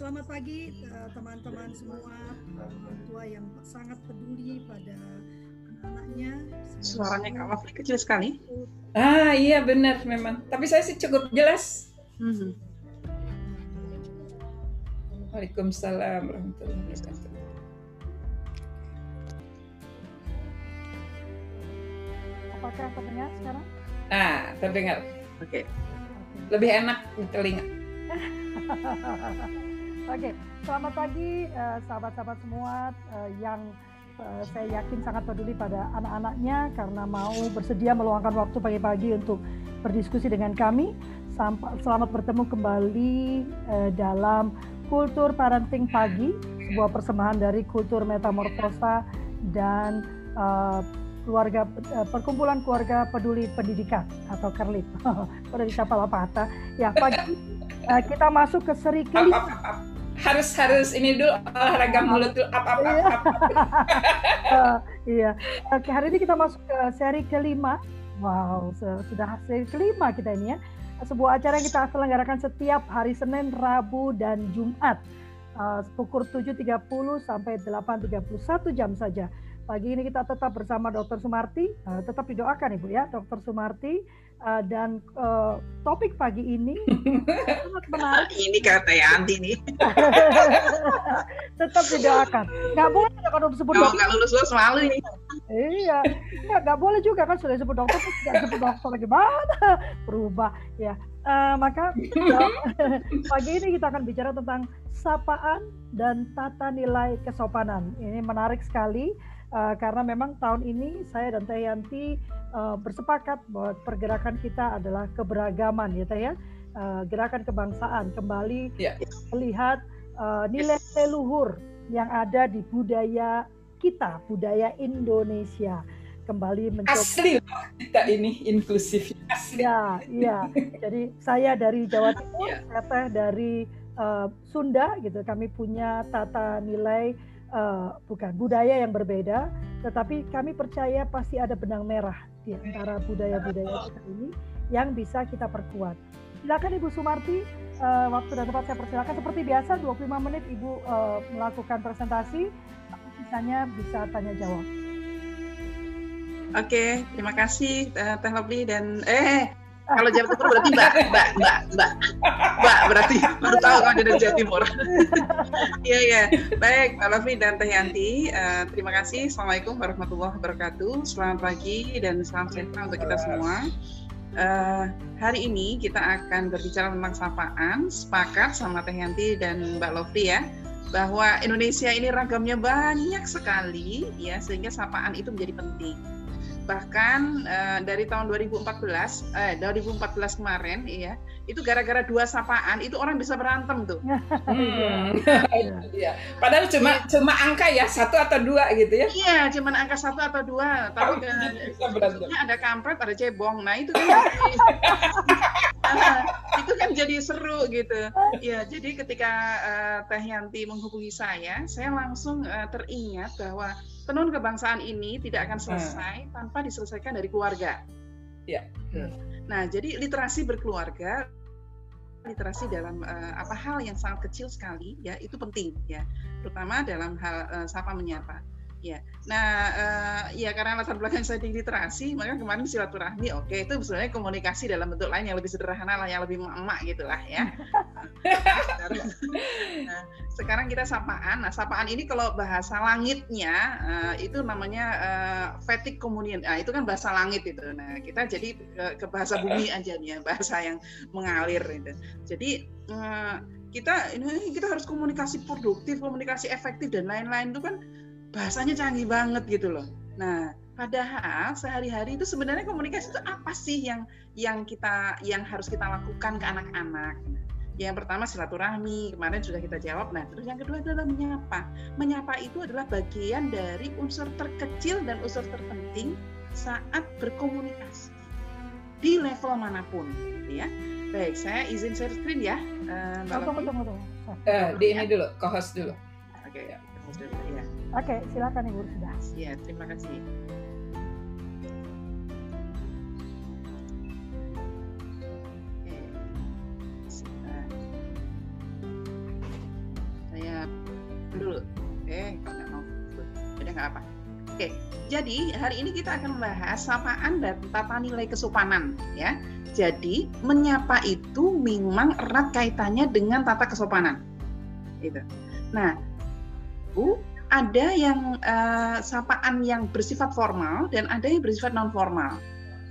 selamat pagi eh, teman-teman semua orang tua yang sangat peduli pada anaknya. Suaranya Kak Wafri kecil sekali. Ah iya benar memang. Tapi saya sih cukup jelas. Hmm. Waalaikumsalam warahmatullahi wabarakatuh. Apakah terdengar sekarang? Ah terdengar. Oke. Lebih enak di telinga. Oke, selamat pagi eh, sahabat-sahabat semua eh, yang eh, saya yakin sangat peduli pada anak-anaknya karena mau bersedia meluangkan waktu pagi-pagi untuk berdiskusi dengan kami. Sampai, selamat bertemu kembali dalam Kultur Parenting Pagi, sebuah persembahan dari Kultur Metamorfosa dan keluarga perkumpulan keluarga peduli pendidikan atau Kerlip. Pada disapa Lapata. Ya, pagi kita masuk ke seri kelima. Harus harus ini dulu olahraga mulut dulu. Up, up, up, Iya. up. Iya. Oke, hari ini kita masuk ke seri kelima. Wow, sudah seri kelima kita ini ya. Sebuah acara yang kita selenggarakan setiap hari Senin, Rabu, dan Jumat. Eh, pukul 7.30 sampai 8.31 jam saja. Pagi ini kita tetap bersama Dr. Sumarti. Eh, tetap didoakan Ibu ya, Dr. Sumarti. Eh, dan eh, topik pagi ini sangat menarik Ini kata Yanti nih. tetap didoakan. Nggak boleh kalau disebut dokter. nggak lulus lulus malu ini. Iya, nggak, nggak boleh juga kan sudah disebut dokter, terus nggak disebut dokter gimana? Berubah ya. Eh, maka pagi ini kita akan bicara tentang sapaan dan tata nilai kesopanan. Ini menarik sekali eh, karena memang tahun ini saya dan Teh Yanti eh, bersepakat bahwa pergerakan kita adalah keberagaman ya Teh ya. Eh, gerakan kebangsaan kembali Ya. melihat eh, nilai leluhur yang ada di budaya kita, budaya Indonesia. Kembali mencoba Asli kita ini inklusif. Asli. Ya, iya. Jadi saya dari Jawa Timur, Ya. saya teh dari eh, Sunda gitu. Kami punya tata nilai eh, bukan budaya yang berbeda, tetapi kami percaya pasti ada benang merah di antara budaya-budaya kita ini yang bisa kita perkuat. Silakan Ibu Sumarti, eh, waktu dan tempat saya persilakan. Seperti biasa 25 menit Ibu eh, melakukan presentasi, sisanya bisa tanya jawab. Oke, terima kasih eh, Teh Lovely dan eh kalau Jawa Timur berarti Mbak, Mbak, Mbak, Mbak, Mbak berarti baru tahu kalau dia dari Jawa Timur. Iya iya, baik Mbak Lovely dan Teh Yanti, eh, terima kasih. Assalamualaikum warahmatullahi wabarakatuh. Selamat pagi dan salam sejahtera untuk kita semua. Eh, hari ini kita akan berbicara tentang sapaan. Sepakat sama Teh Yanti dan Mbak Lovely ya bahwa Indonesia ini ragamnya banyak sekali ya sehingga sapaan itu menjadi penting bahkan eh, dari tahun 2014 eh 2014 kemarin ya itu gara-gara dua sapaan itu orang bisa berantem tuh Hmm. Iya. Padahal cuma cuma angka ya satu atau dua gitu ya. iya cuman angka satu atau dua tapi ujungnya ada kampret ada cebong nah itu kan jadi, itu kan jadi seru gitu ya jadi ketika eh, Teh Yanti menghubungi saya saya langsung eh, teringat bahwa tenun kebangsaan ini tidak akan selesai tanpa diselesaikan dari keluarga. Iya. nah jadi literasi berkeluarga literasi dalam eh, apa hal yang sangat kecil sekali ya itu penting ya. Terutama dalam hal eh, sapa menyapa ya nah eh, ya karena latar belakang saya di literasi maka kemarin silaturahmi oke itu sebenarnya komunikasi dalam bentuk lain yang lebih sederhana lah yang lebih emak gitulah ya. Nah, sekarang kita sapaan. Nah sapaan ini kalau bahasa langitnya eh, itu namanya eh, Vedic communion. Nah itu kan bahasa langit itu. Nah kita jadi ke, ke bahasa bumi aja nih ya bahasa yang mengalir itu. Jadi eh, kita ini kita harus komunikasi produktif komunikasi efektif dan lain-lain itu kan bahasanya canggih banget gitu loh. Nah padahal sehari-hari itu sebenarnya komunikasi itu apa sih yang yang kita yang harus kita lakukan ke anak-anak? Yang pertama silaturahmi kemarin sudah kita jawab. Nah terus yang kedua adalah menyapa. Menyapa itu adalah bagian dari unsur terkecil dan unsur terpenting saat berkomunikasi. Di level mana pun gitu ya. Baik saya izin share screen ya eh, Mbak Oh, tunggu, tunggu, tunggu. Eh, di ini dulu, co-host dulu. oke Ya. Oke, silakan Ibu sudah. Ya, terima kasih. Saya dulu. Eh, nggak apa. Oke, jadi hari ini kita akan membahas sapaan dan tata nilai kesopanan ya. Jadi menyapa itu memang erat kaitannya dengan tata kesopanan. Itu. Nah, Bu, ada yang uh, sapaan yang bersifat formal dan ada yang bersifat non formal.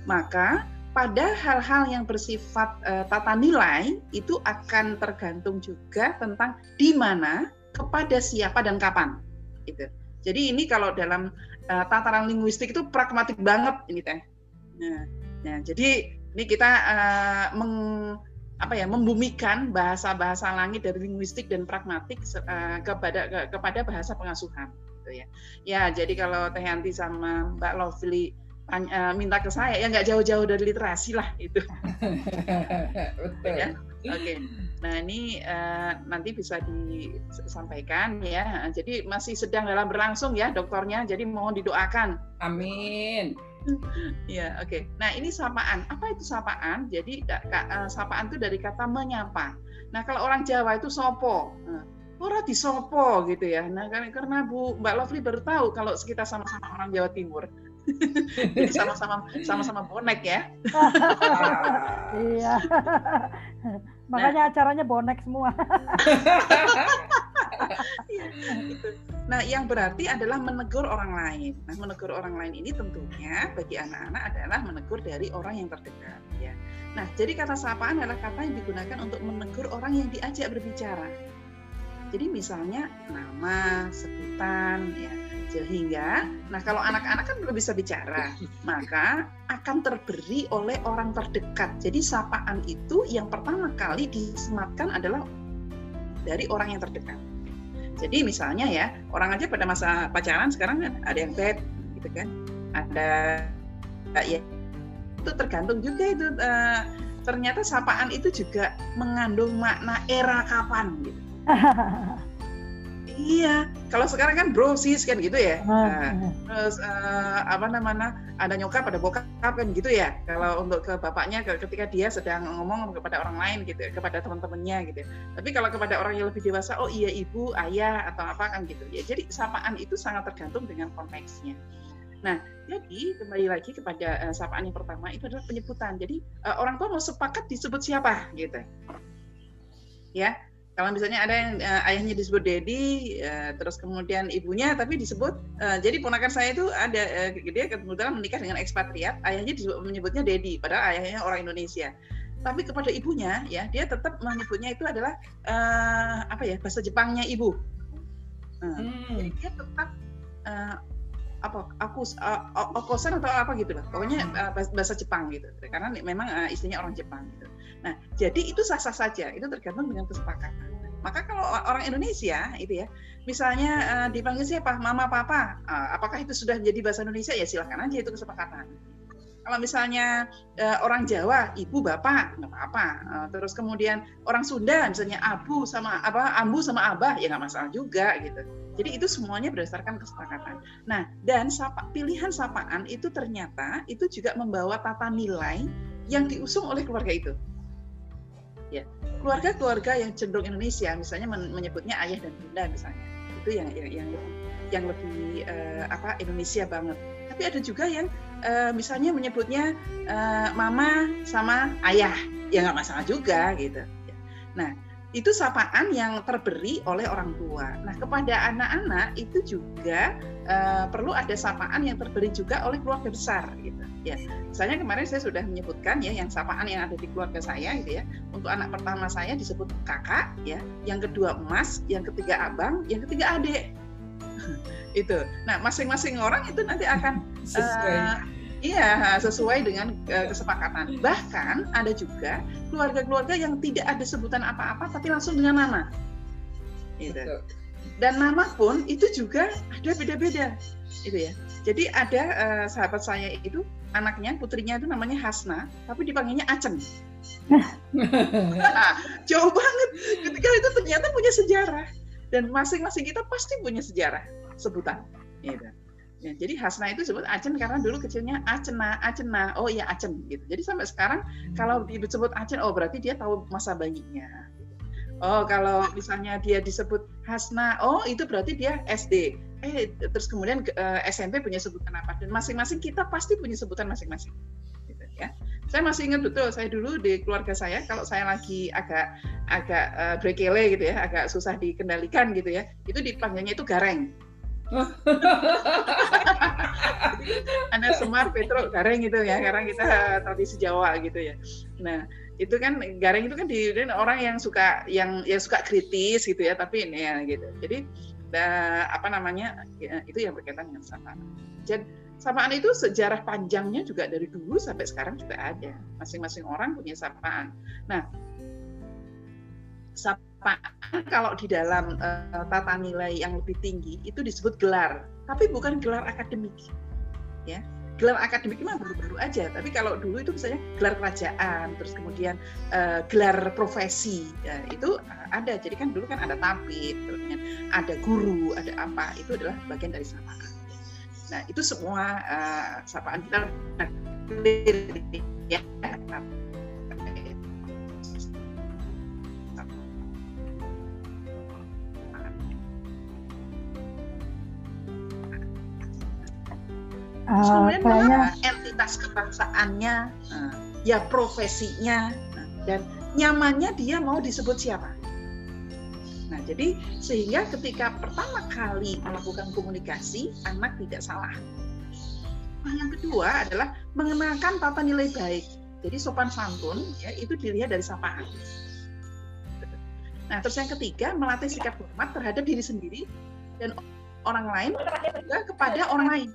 Maka pada hal-hal yang bersifat uh, tata nilai itu akan tergantung juga tentang di mana, kepada siapa dan kapan. Gitu. Jadi ini kalau dalam uh, tataran linguistik itu pragmatik banget ini teh. Nah, nah jadi ini kita uh, meng, apa ya membumikan bahasa-bahasa langit dari linguistik dan pragmatik uh, kepada ke, kepada bahasa pengasuhan gitu ya. Ya, jadi kalau Teh Yanti sama Mbak Lovely uh, minta ke saya ya nggak jauh-jauh dari literasi lah itu. Betul. Ya? Oke. Okay. Nah ini uh, nanti bisa disampaikan ya. Jadi masih sedang dalam berlangsung ya dokternya. Jadi mohon didoakan. Amin. Ya oke. Okay. Nah ini sapaan. Apa itu sapaan? Jadi uh, sapaan itu dari kata menyapa. Nah kalau orang Jawa itu sopo. Nah, orang di sopo gitu ya. Nah karena Bu Mbak Lovely baru tahu kalau kita sama-sama orang Jawa Timur. Jadi sama-sama sama-sama bonek ya. iya. Makanya nah. acaranya bonek semua. Iya, gitu. Nah, yang berarti adalah menegur orang lain. Nah, menegur orang lain ini tentunya bagi anak-anak adalah menegur dari orang yang terdekat, ya. Nah, jadi kata sapaan adalah kata yang digunakan untuk menegur orang yang diajak berbicara. Jadi misalnya nama, sebutan, ya, sehingga nah kalau anak-anak kan belum bisa bicara maka akan terberi oleh orang terdekat jadi sapaan itu yang pertama kali disematkan adalah dari orang yang terdekat jadi misalnya ya orang aja pada masa pacaran sekarang kan ada yang bed gitu kan. Ada ya itu tergantung juga itu uh, ternyata sapaan itu juga mengandung makna era kapan gitu Iya, kalau sekarang kan brosis kan gitu ya. Nah, terus uh, apa namanya ada nyokap ada bokap kan gitu ya. Kalau untuk ke bapaknya ketika dia sedang ngomong kepada orang lain gitu, kepada teman-temannya gitu. Tapi kalau kepada orang yang lebih dewasa, oh iya ibu, ayah atau apa kan gitu. Ya jadi sapaan itu sangat tergantung dengan konteksnya. Nah, jadi kembali lagi kepada uh, sapaan yang pertama itu adalah penyebutan. Jadi uh, orang tua mau sepakat disebut siapa gitu. Ya, kalau misalnya ada yang uh, ayahnya disebut Dedi, uh, terus kemudian ibunya tapi disebut, uh, jadi ponakan saya itu ada uh, dia kebetulan menikah dengan ekspatriat, ayahnya disebut, menyebutnya Dedi, padahal ayahnya orang Indonesia. Tapi kepada ibunya, ya dia tetap menyebutnya itu adalah uh, apa ya bahasa Jepangnya ibu. Uh, hmm. Jadi dia tetap uh, apa aku uh, okosan atau apa gitu lah pokoknya uh, bahasa Jepang gitu. Karena memang uh, istrinya orang Jepang gitu. Nah jadi itu sah sah saja. Itu tergantung dengan kesepakatan. Maka kalau orang Indonesia itu ya, misalnya uh, dipanggil siapa, mama, papa, uh, apakah itu sudah menjadi bahasa Indonesia? Ya silahkan aja itu kesepakatan. Kalau misalnya uh, orang Jawa, ibu, bapak, nggak apa-apa. Uh, terus kemudian orang Sunda, misalnya abu sama apa, ambu sama abah, ya nggak masalah juga gitu. Jadi itu semuanya berdasarkan kesepakatan. Nah, dan sapa, pilihan sapaan itu ternyata itu juga membawa tata nilai yang diusung oleh keluarga itu. Ya, keluarga-keluarga yang cenderung Indonesia, misalnya menyebutnya ayah dan bunda misalnya, itu yang yang yang yang lebih uh, apa Indonesia banget. Tapi ada juga yang uh, misalnya menyebutnya uh, mama sama ayah, ya nggak masalah juga gitu. Nah, itu sapaan yang terberi oleh orang tua. Nah, kepada anak-anak itu juga uh, perlu ada sapaan yang terberi juga oleh keluarga besar gitu. Ya misalnya kemarin saya sudah menyebutkan ya yang sapaan yang ada di keluarga saya gitu ya. Untuk anak pertama saya disebut kakak ya. Yang kedua emas yang ketiga abang yang ketiga adik itu nah masing-masing orang itu nanti akan sesuai. Uh, Iya, sesuai dengan uh, kesepakatan. Bahkan ada juga keluarga-keluarga yang tidak ada sebutan apa-apa, tapi langsung dengan nama. Gitu. Dan nama pun itu juga ada beda-beda, itu ya. Jadi ada uh, sahabat saya itu anaknya putrinya itu namanya Hasna tapi dipanggilnya Aceng nah, jauh banget ketika itu ternyata punya sejarah dan masing-masing kita pasti punya sejarah sebutan gitu. Ya, jadi Hasna itu disebut Acen karena dulu kecilnya Acena, Acena, oh iya Acen gitu. Jadi sampai sekarang kalau disebut Acen, oh berarti dia tahu masa bayinya. Oh kalau misalnya dia disebut Hasna, oh itu berarti dia SD. eh terus kemudian uh, eh, SMP punya sebutan apa dan masing-masing kita pasti punya sebutan masing-masing gitu ya saya masih ingat betul saya dulu di keluarga saya kalau saya lagi agak agak uh, brekele gitu ya agak susah dikendalikan gitu ya itu dipanggilnya itu gareng Anak Semar, Petro, Gareng gitu ya, karena kita tradisi Jawa gitu ya. Nah, itu kan Gareng itu kan di orang yang suka yang yang suka kritis gitu ya, tapi ini ya gitu. Jadi da, apa namanya ya, itu yang berkaitan dengan sapaan. Jadi sapaan itu sejarah panjangnya juga dari dulu sampai sekarang juga ada. Masing-masing orang punya sapaan. Nah, sapaan kalau di dalam uh, tata nilai yang lebih tinggi itu disebut gelar, tapi bukan gelar akademik. Ya, gelar akademik memang baru-baru aja tapi kalau dulu itu misalnya gelar kerajaan terus kemudian uh, gelar profesi ya, itu uh, ada jadi kan dulu kan ada tabib ada guru ada apa itu adalah bagian dari sapaan nah itu semua uh, sapaan kita ya Uh, kemudian kayaknya... entitas kebangsaannya, uh, ya profesinya, uh, dan nyamannya dia mau disebut siapa. Nah, jadi sehingga ketika pertama kali melakukan komunikasi, anak tidak salah. Nah, yang kedua adalah mengenalkan tata nilai baik. Jadi sopan santun ya itu dilihat dari sapaan. Nah, terus yang ketiga melatih sikap hormat terhadap diri sendiri dan orang lain juga kepada orang lain,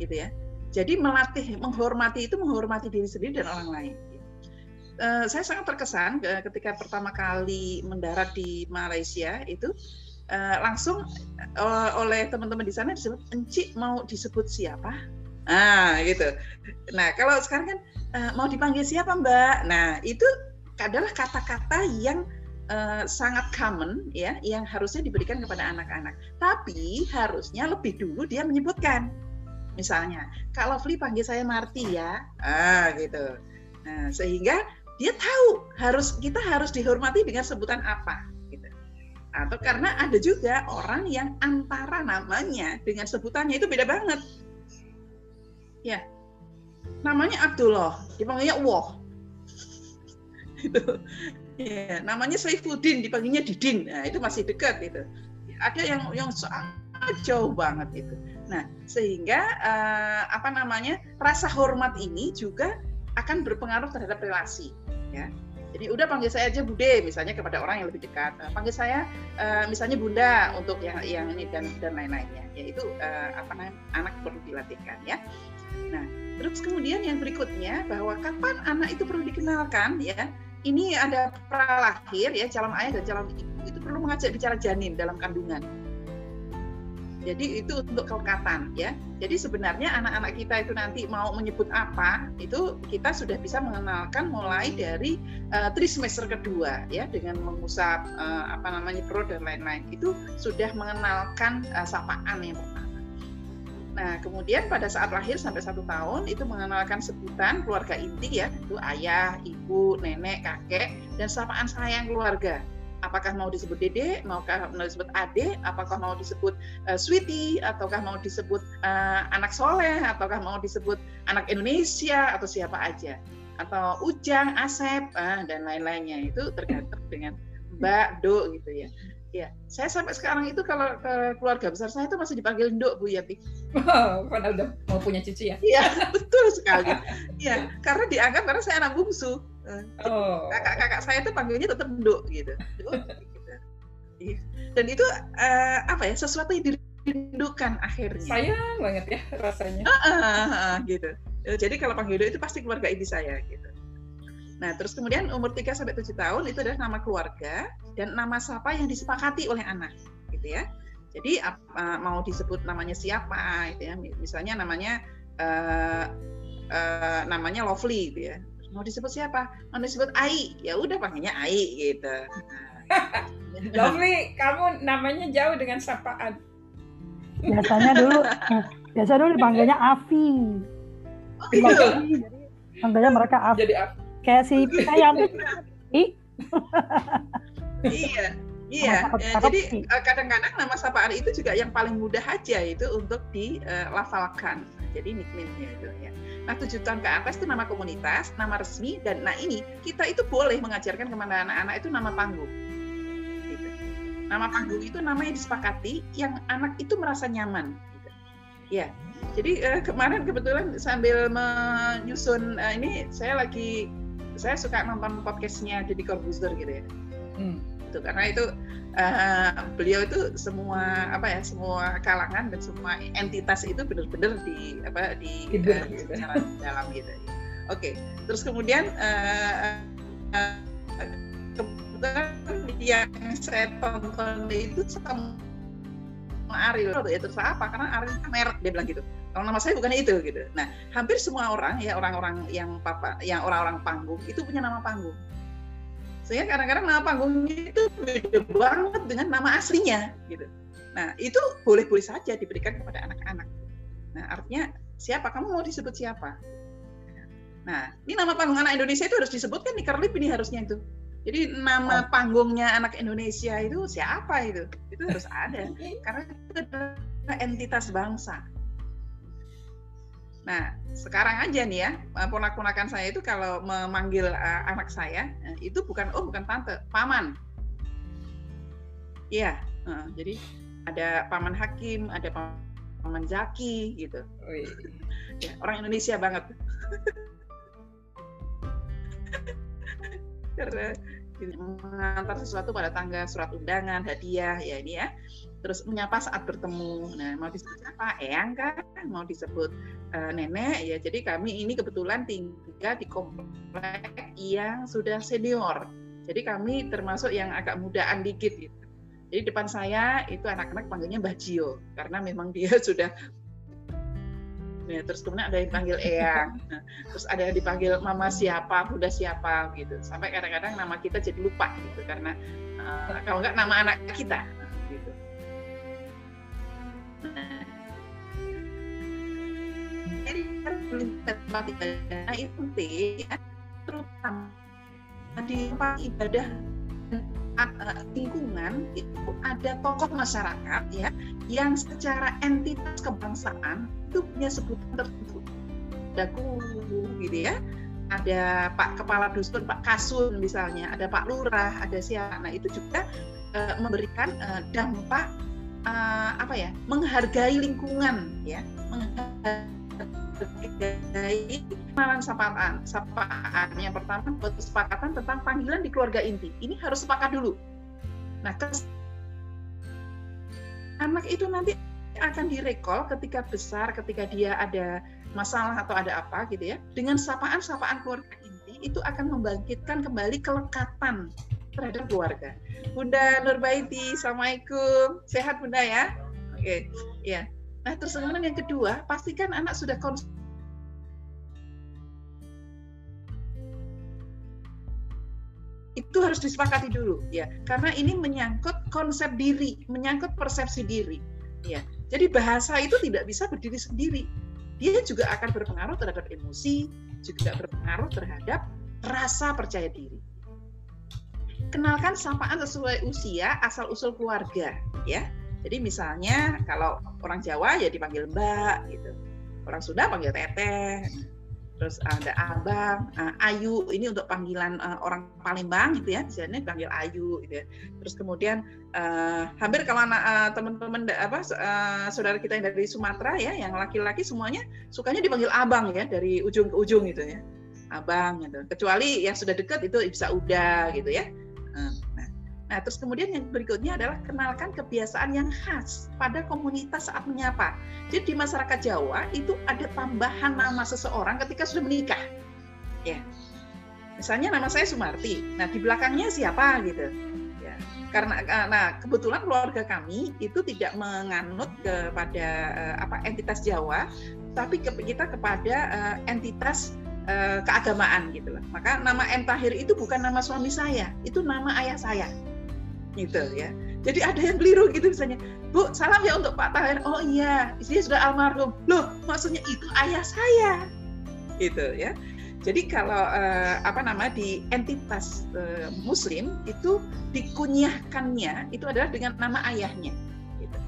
gitu ya. Jadi melatih, menghormati itu menghormati diri sendiri dan orang lain. Uh, saya sangat terkesan ketika pertama kali mendarat di Malaysia itu uh, langsung oleh teman-teman di sana disebut encik mau disebut siapa? Ah gitu. Nah kalau sekarang kan mau dipanggil siapa Mbak? Nah itu adalah kata-kata yang sangat common ya, yang harusnya diberikan kepada anak-anak. Tapi harusnya lebih dulu dia menyebutkan misalnya Kak Lovely panggil saya Marti ya ah gitu nah sehingga dia tahu harus kita harus dihormati dengan sebutan apa gitu. Atau karena ada juga orang yang antara namanya dengan sebutannya itu beda banget. Ya. Namanya Abdullah dipanggilnya Wah itu. Ya namanya Saifuddin dipanggilnya Didin. Nah itu masih dekat itu ada yang yang sangat jauh banget itu Nah, sehingga uh, apa namanya rasa hormat ini juga akan berpengaruh terhadap relasi, ya. Jadi udah panggil saya aja Bude misalnya kepada orang yang lebih dekat. Uh, panggil saya uh, misalnya Bunda untuk yang yang ini dan dan lain-lainnya. Yaitu uh, apa namanya anak perlu dilatihkan ya. Nah, terus kemudian yang berikutnya bahwa kapan anak itu perlu dikenalkan ya. Ini ada pralahir ya calon ayah dan calon ibu itu perlu mengajak bicara janin dalam kandungan jadi itu untuk kelekatan ya. Jadi sebenarnya anak-anak kita itu nanti mau menyebut apa itu kita sudah bisa mengenalkan mulai dari uh, trimester kedua ya dengan mengusap uh, apa namanya perut dan lain-lain itu sudah mengenalkan uh, sapaan yang pertama. Nah, kemudian pada saat lahir sampai satu tahun itu mengenalkan sebutan keluarga inti ya, itu ayah, ibu, nenek, kakek, dan sapaan sayang keluarga apakah mau disebut dede, maukah mau disebut ade, apakah mau disebut uh, sweetie, ataukah mau disebut uh, anak soleh, ataukah mau disebut anak Indonesia atau siapa aja, atau ujang, asep uh, dan lain-lainnya itu tergantung dengan mbak, do gitu ya. Ya, saya sampai sekarang itu kalau ke keluarga besar saya itu masih dipanggil Nduk Bu Yati. Wow, karena udah mau punya cucu ya? Iya, betul sekali. Iya, karena dianggap karena saya anak bungsu. Oh. Kakak-kakak saya itu panggilnya tetap gitu. gitu. Iya. Dan itu uh, apa ya? Sesuatu yang dirindukan akhirnya. Sayang banget ya rasanya. Uh, uh, uh, uh, gitu. Jadi kalau panggil Nduk itu pasti keluarga inti saya gitu. Nah, terus kemudian umur 3 sampai 7 tahun itu adalah nama keluarga dan nama siapa yang disepakati oleh anak, gitu ya. Jadi apa, mau disebut namanya siapa, gitu ya. Misalnya namanya uh, uh, namanya Lovely, gitu ya. Mau disebut siapa? Mau disebut Ai, ya udah panggilnya Ai, gitu. Lovely, kamu namanya jauh dengan sapaan. Biasanya dulu, biasa dulu dipanggilnya Afi. Oh, gitu. Jadi panggilnya mereka Afi. Jadi Afi kayak si Pitayan iya Iya, ya, jadi eh, kadang-kadang nama sapaan itu juga yang paling mudah aja itu untuk dilafalkan. Uh, jadi nickname-nya itu ya. Nah, tujuh tahun ke atas itu nama komunitas, nama resmi, dan nah ini kita itu boleh mengajarkan kepada anak-anak itu nama panggung. Gitu. Nama panggung itu nama yang disepakati yang anak itu merasa nyaman. Gitu. Ya, jadi uh, kemarin kebetulan sambil menyusun uh, ini saya lagi saya suka nonton podcastnya Deddy Corbuzier gitu ya. Hmm gitu karena itu uh, beliau itu semua apa ya semua kalangan dan semua entitas itu benar-benar di apa di uh, secara dalam gitu. Oke, okay. terus kemudian uh, uh, kebetulan yang saya tonton itu sama Ariel. Ya terus apa? Karena Ariel merek dia bilang gitu. Kalau nama saya bukan itu gitu. Nah hampir semua orang ya orang-orang yang papa yang orang-orang panggung itu punya nama panggung sehingga kadang-kadang nama panggungnya itu beda banget dengan nama aslinya gitu. Nah itu boleh-boleh saja diberikan kepada anak-anak. Nah artinya siapa? Kamu mau disebut siapa? Nah ini nama panggung anak Indonesia itu harus disebutkan di Kerlip ini harusnya itu. Jadi nama oh. panggungnya anak Indonesia itu siapa itu? Itu harus ada. Karena itu adalah entitas bangsa Nah, sekarang aja nih ya, eh, ponak-ponakan saya itu kalau memanggil uh, anak saya, uh, itu bukan oh bukan tante, paman. Iya, uh, jadi ada paman Hakim, ada paman Zaki gitu. ya, orang Indonesia banget. Karena mengantar sesuatu pada tangga surat undangan, hadiah, ya ini ya terus menyapa saat bertemu. Nah, mau disebut apa? Eyang kan? Mau disebut uh, nenek? Ya, jadi kami ini kebetulan tinggal di komplek yang sudah senior. Jadi kami termasuk yang agak mudaan dikit gitu. Jadi depan saya itu anak-anak panggilnya Mbah Jio karena memang dia sudah Ya, terus kemudian ada yang dipanggil Eyang, nah, terus ada yang dipanggil Mama siapa, Bunda siapa gitu. Sampai kadang-kadang nama kita jadi lupa gitu karena uh, kalau enggak nama anak kita. Tempat ibadah itu penting terutama di tempat ibadah lingkungan itu ada tokoh masyarakat ya yang secara entitas kebangsaan itu punya sebutan tertentu ada guru gitu ya ada Pak Kepala Dusun Pak Kasun misalnya ada Pak Lurah ada siapa. Nah itu juga uh, memberikan uh, dampak uh, apa ya menghargai lingkungan ya menghargai sapaan. Sapaan yang pertama kesepakatan tentang panggilan di keluarga inti. Ini harus sepakat dulu. Nah, kes... anak itu nanti akan direkol ketika besar, ketika dia ada masalah atau ada apa gitu ya. Dengan sapaan-sapaan keluarga inti itu akan membangkitkan kembali kelekatan terhadap keluarga. Bunda Nurbaiti, Assalamualaikum. Sehat Bunda ya? Oke, ya. Nah, terus kemudian yang kedua, pastikan anak sudah konsumsi itu harus disepakati dulu ya karena ini menyangkut konsep diri menyangkut persepsi diri ya jadi bahasa itu tidak bisa berdiri sendiri dia juga akan berpengaruh terhadap emosi juga berpengaruh terhadap rasa percaya diri kenalkan sapaan sesuai usia asal usul keluarga ya jadi misalnya kalau orang Jawa ya dipanggil Mbak gitu. Orang Sunda panggil Teteh. Terus ada Abang, uh, Ayu ini untuk panggilan uh, orang Palembang gitu ya, biasanya panggil Ayu gitu ya. Terus kemudian uh, hampir kalau anak teman-teman apa saudara kita yang dari Sumatera ya, yang laki-laki semuanya sukanya dipanggil Abang ya dari ujung ke ujung gitu ya. Abang gitu. Kecuali yang sudah dekat itu bisa udah gitu ya. Nah, terus kemudian yang berikutnya adalah kenalkan kebiasaan yang khas pada komunitas saat menyapa. Jadi di masyarakat Jawa itu ada tambahan nama seseorang ketika sudah menikah. Ya. Misalnya nama saya Sumarti. Nah, di belakangnya siapa gitu. Ya. Karena eh, nah, kebetulan keluarga kami itu tidak menganut kepada uh, apa entitas Jawa, tapi kita kepada uh, entitas uh, keagamaan gitu loh. Maka nama Entahir itu bukan nama suami saya, itu nama ayah saya gitu ya. Jadi ada yang keliru gitu misalnya, Bu, salam ya untuk Pak Tahir. Oh iya, istrinya sudah almarhum. Loh, maksudnya itu ayah saya. Gitu ya. Jadi kalau uh, apa nama di entitas uh, Muslim itu dikunyahkannya itu adalah dengan nama ayahnya. Gitu.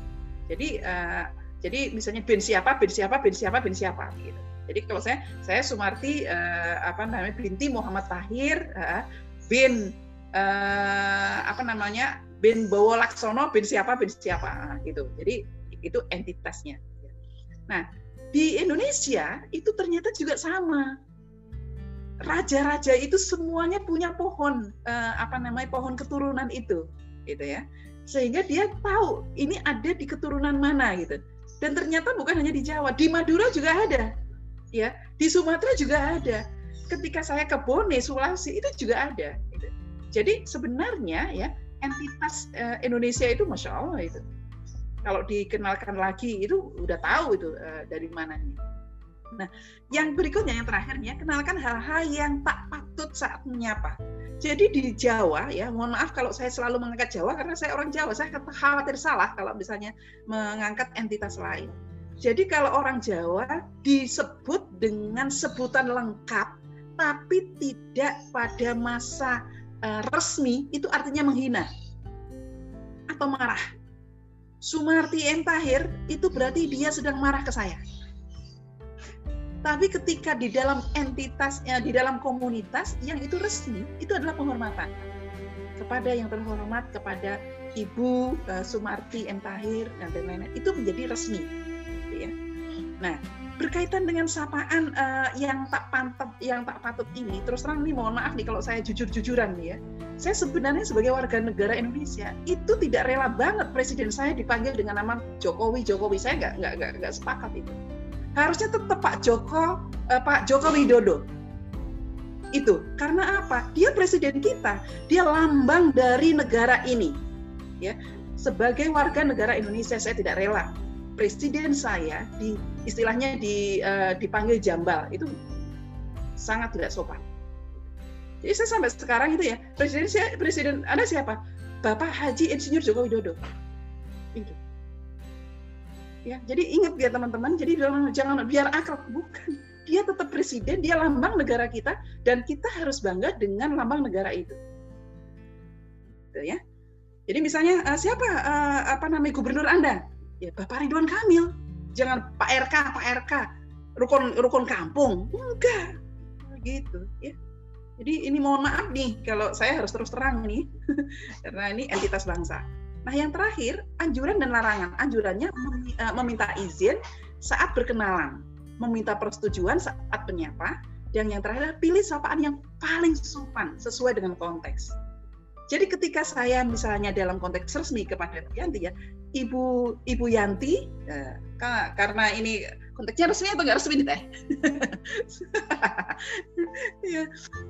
Jadi uh, jadi misalnya bin siapa, bin siapa, bin siapa, bin siapa. Gitu. Jadi kalau saya saya Sumarti uh, apa namanya binti Muhammad Tahir uh, bin uh, apa namanya bin Bowo Laksono bin siapa bin siapa gitu. Jadi itu entitasnya. Nah di Indonesia itu ternyata juga sama raja-raja itu semuanya punya pohon uh, apa namanya pohon keturunan itu gitu ya sehingga dia tahu ini ada di keturunan mana gitu dan ternyata bukan hanya di Jawa di Madura juga ada ya di Sumatera juga ada ketika saya ke Bone Sulawesi itu juga ada gitu. jadi sebenarnya ya entitas uh, Indonesia itu masya Allah itu kalau dikenalkan lagi itu udah tahu itu uh, dari mana nih Nah, yang berikutnya yang terakhirnya kenalkan hal-hal yang tak patut saat menyapa. Jadi di Jawa ya, mohon maaf kalau saya selalu mengangkat Jawa karena saya orang Jawa, saya khawatir salah kalau misalnya mengangkat entitas lain. Jadi kalau orang Jawa disebut dengan sebutan lengkap tapi tidak pada masa uh, resmi itu artinya menghina atau marah. Sumarti M. Tahir itu berarti dia sedang marah ke saya tapi ketika di dalam entitasnya, di dalam komunitas yang itu resmi, itu adalah penghormatan kepada yang terhormat, kepada Ibu uh, Sumarti M. Tahir dan lain-lain. Itu menjadi resmi. Nah, berkaitan dengan sapaan uh, yang tak pantap, yang tak patut ini, terus terang nih mohon maaf nih kalau saya jujur-jujuran nih ya, saya sebenarnya sebagai warga negara Indonesia itu tidak rela banget presiden saya dipanggil dengan nama Jokowi Jokowi. Saya nggak nggak nggak nggak sepakat itu. Harusnya tetap Pak Joko eh, Pak Joko Widodo. Itu karena apa? Dia presiden kita. Dia lambang dari negara ini ya. Sebagai warga negara Indonesia saya tidak rela presiden saya di istilahnya di uh, dipanggil jambal itu sangat tidak sopan. Jadi saya sampai sekarang itu ya presiden saya presiden ada siapa? Bapak Haji Insinyur Joko Widodo. Itu. Ya jadi ingat ya teman-teman jadi jangan biar akrab. Bukan. Dia tetap presiden dia lambang negara kita dan kita harus bangga dengan lambang negara itu. Gitu ya. Jadi misalnya uh, siapa uh, apa namanya gubernur anda ya bapak Ridwan Kamil. Jangan Pak RK Pak RK rukun rukun kampung. Enggak. Gitu ya. Jadi ini mohon maaf nih kalau saya harus terus terang nih. Karena ini entitas bangsa. Nah, yang terakhir, anjuran dan larangan. Anjurannya eh, meminta izin saat berkenalan, meminta persetujuan saat menyapa, dan yang terakhir pilih sapaan yang paling sopan sesuai dengan konteks. Jadi ketika saya misalnya dalam konteks resmi kepada Yanti ya, Ibu Ibu Yanti, eh, karena ini konteksnya resmi atau nggak resmi nih teh? ya,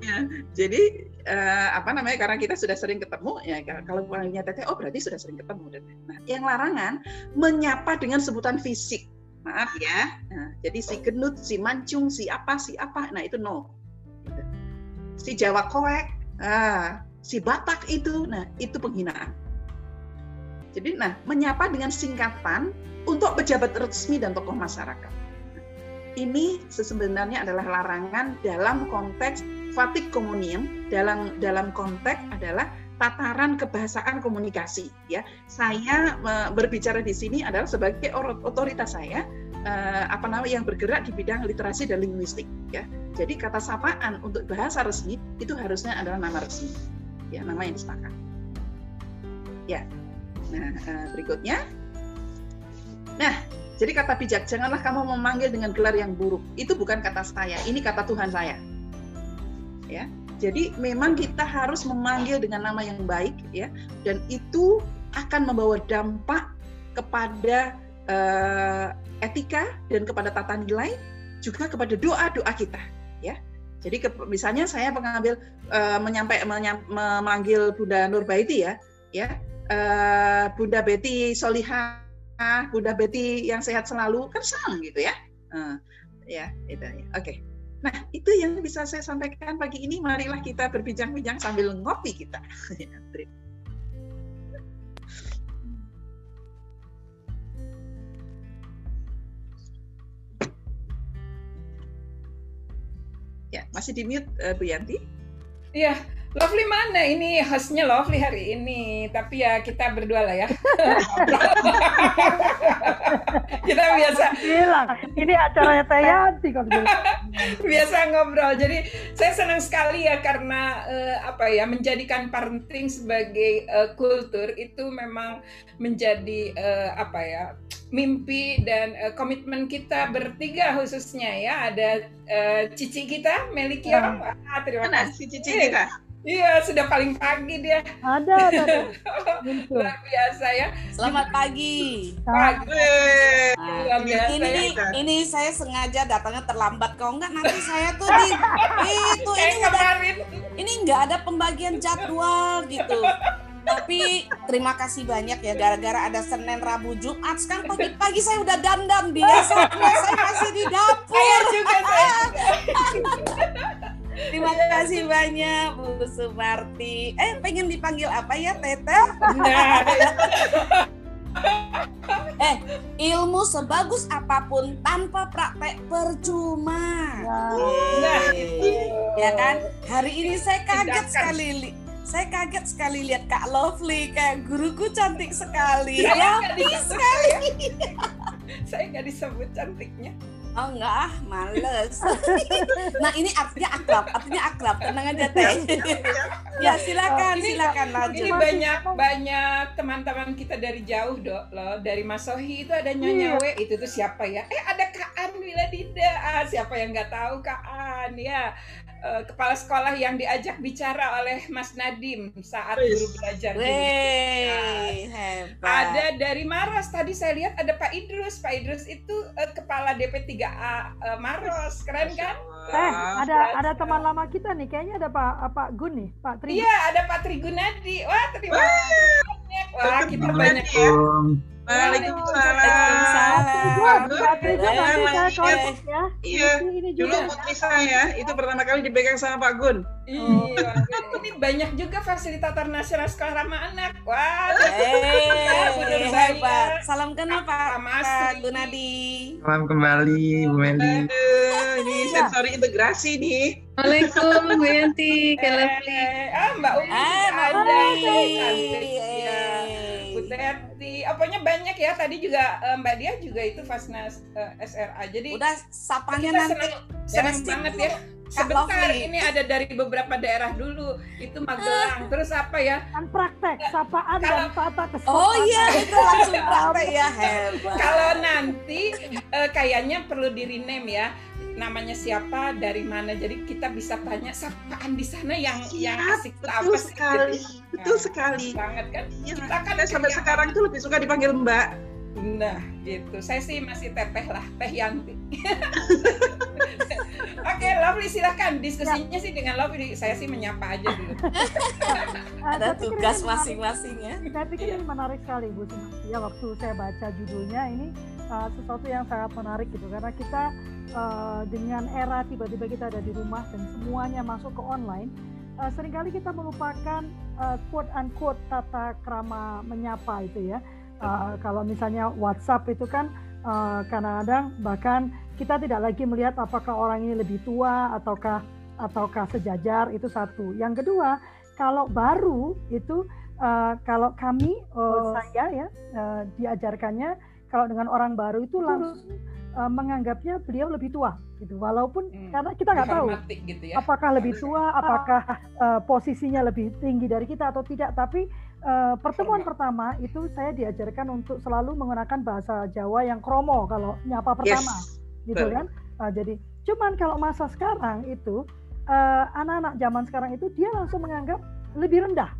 ya. Jadi uh, apa namanya? Karena kita sudah sering ketemu, ya kalau panggilnya teteh, oh berarti sudah sering ketemu. Nah, yang larangan menyapa dengan sebutan fisik. Maaf ya. Nah, jadi si genut, si mancung, si apa, si apa, nah itu no. Gitu. Si Jawa koek, ah, si Batak itu, nah itu penghinaan. Jadi, nah, menyapa dengan singkatan untuk pejabat resmi dan tokoh masyarakat. Ini sebenarnya adalah larangan dalam konteks fatik komunium, dalam dalam konteks adalah tataran kebahasaan komunikasi ya. Saya berbicara di sini adalah sebagai otoritas saya eh, apa namanya yang bergerak di bidang literasi dan linguistik ya. Jadi kata sapaan untuk bahasa resmi itu harusnya adalah nama resmi. Ya, nama yang disepakati. Ya. Nah, eh, berikutnya Nah, jadi kata bijak, janganlah kamu memanggil dengan gelar yang buruk. Itu bukan kata saya, ini kata Tuhan saya. Ya. Jadi memang kita harus memanggil dengan nama yang baik ya dan itu akan membawa dampak kepada uh, etika dan kepada tata nilai juga kepada doa-doa kita ya. Jadi ke, misalnya saya mengambil uh, menyampaikan memanggil Bunda Nurbaiti ya, ya uh, Bunda Betty Solihah ah Bunda Betty yang sehat selalu kan senang gitu ya. Uh, ya itu ya oke. Okay. nah itu yang bisa saya sampaikan pagi ini. Marilah kita berbincang-bincang sambil ngopi kita Ya, masih di mute uh, Bu Yanti? Iya, Lovely mana? Ini hostnya Lovely hari ini. Tapi ya kita berdua lah ya. kita biasa bilang ini acaranya Tayanti kok biasa ngobrol. Jadi saya senang sekali ya karena uh, apa ya menjadikan parenting sebagai uh, kultur itu memang menjadi uh, apa ya mimpi dan uh, komitmen kita bertiga khususnya ya ada uh, cici kita Melikia. Ya. Ah, terima kasih cici kita. Iya, sudah paling pagi dia. Ada, ada. Luar biasa ya. Selamat pagi. Pagi. Nah, ini ini saya sengaja datangnya terlambat kalau enggak nanti saya tuh di itu ini kemarin. Ini enggak ada pembagian jadwal gitu. Tapi terima kasih banyak ya gara-gara ada Senin, Rabu, Jumat. Sekarang pagi-pagi saya udah dandam biasanya saya masih di dapur. Saya juga saya. Terima kasih banyak Bu Sumarti. Eh, pengen dipanggil apa ya, Tete? Nah. eh, ilmu sebagus apa pun tanpa praktek percuma. Nah, ya kan? Hari ini saya kaget sekali li saya kaget sekali lihat Kak Lovely kayak guruku cantik sekali. Ya, sekali. saya nggak disebut cantiknya. Oh enggak ah, males. nah ini artinya akrab, artinya akrab. Tenang aja teh. ya silakan, ini, silakan lanjut. Ini banyak banyak teman-teman kita dari jauh dok loh. Dari Mas Sohi itu ada Nyonya iya. itu tuh siapa ya? Eh ada Kak An Wiladida. Ah, siapa yang nggak tahu Kak An ya? Uh, kepala sekolah yang diajak bicara oleh Mas Nadim saat guru belajar. Wey, Ada dari Maros tadi saya lihat ada Pak Idrus. Pak Idrus itu uh, kepala DP3A uh, eh, Maros, keren kan? Eh, ada ada teman lama kita nih, kayaknya ada Pak Pak Gun nih, Pak Tri. Iya, ada Pak Trigunadi. Wah, terima kasih banyak. Wah, kita banyak ya. Waalaikumsalam. ya. Iya. Dulu putri saya itu pertama kali dipegang sama Pak Gun. Iya. Ini banyak juga fasilitator nasional sekolah ramah anak. Wah. Eh, hebat. Salam kenal Pak Pak Gunadi. Salam kembali Bu Meli. Ini sensori integrasi nih. Waalaikumsalam Bu Yanti, Kak Lovely. Ah, Mbak Umi. Ah, Mbak Umi. Teti, apanya banyak ya. Tadi juga uh, Mbak Dia juga itu Fasnas uh, SRA. Jadi udah sapanya nanti senang, senang banget ya. Sebentar ini ada dari beberapa daerah dulu. Itu Magelang. Terus apa ya? Kan praktek, sapaan Kalau, dan tata kesempatan. Oh iya, itu langsung praktek ya. Hebat. Kalau nanti uh, kayaknya perlu di rename ya namanya siapa dari mana. Jadi kita bisa tanya sapaan di sana yang ya, yang asik betul apa sekali. sih? betul nah, sekali. banget kan? Ya, kita kan sampai sekarang tuh lebih suka dipanggil mbak. Nah gitu. Saya sih masih teteh lah teh Yanti. Oke, Lovely silakan. Diskusinya ya. sih dengan Lovely. Saya sih menyapa aja dulu. Ada tugas masing-masing ya. Saya pikir ini menarik sekali Bu Ya waktu saya baca judulnya. Ini uh, sesuatu yang sangat menarik gitu. Karena kita uh, dengan era tiba-tiba kita ada di rumah dan semuanya masuk ke online, uh, sering kali kita melupakan uh, quote unquote tata krama menyapa itu ya. Uh, kalau misalnya WhatsApp itu kan uh, kadang-kadang bahkan kita tidak lagi melihat apakah orang ini lebih tua ataukah ataukah sejajar itu satu. Yang kedua, kalau baru itu uh, kalau kami uh, saya ya uh, diajarkannya kalau dengan orang baru itu langsung uh, menganggapnya beliau lebih tua gitu walaupun hmm, karena kita nggak tahu gitu ya. apakah lebih tua apakah uh, posisinya lebih tinggi dari kita atau tidak tapi uh, pertemuan Hormat. pertama itu saya diajarkan untuk selalu menggunakan bahasa Jawa yang kromo kalau nyapa pertama yes. gitu kan uh, jadi cuman kalau masa sekarang itu anak-anak uh, zaman sekarang itu dia langsung menganggap lebih rendah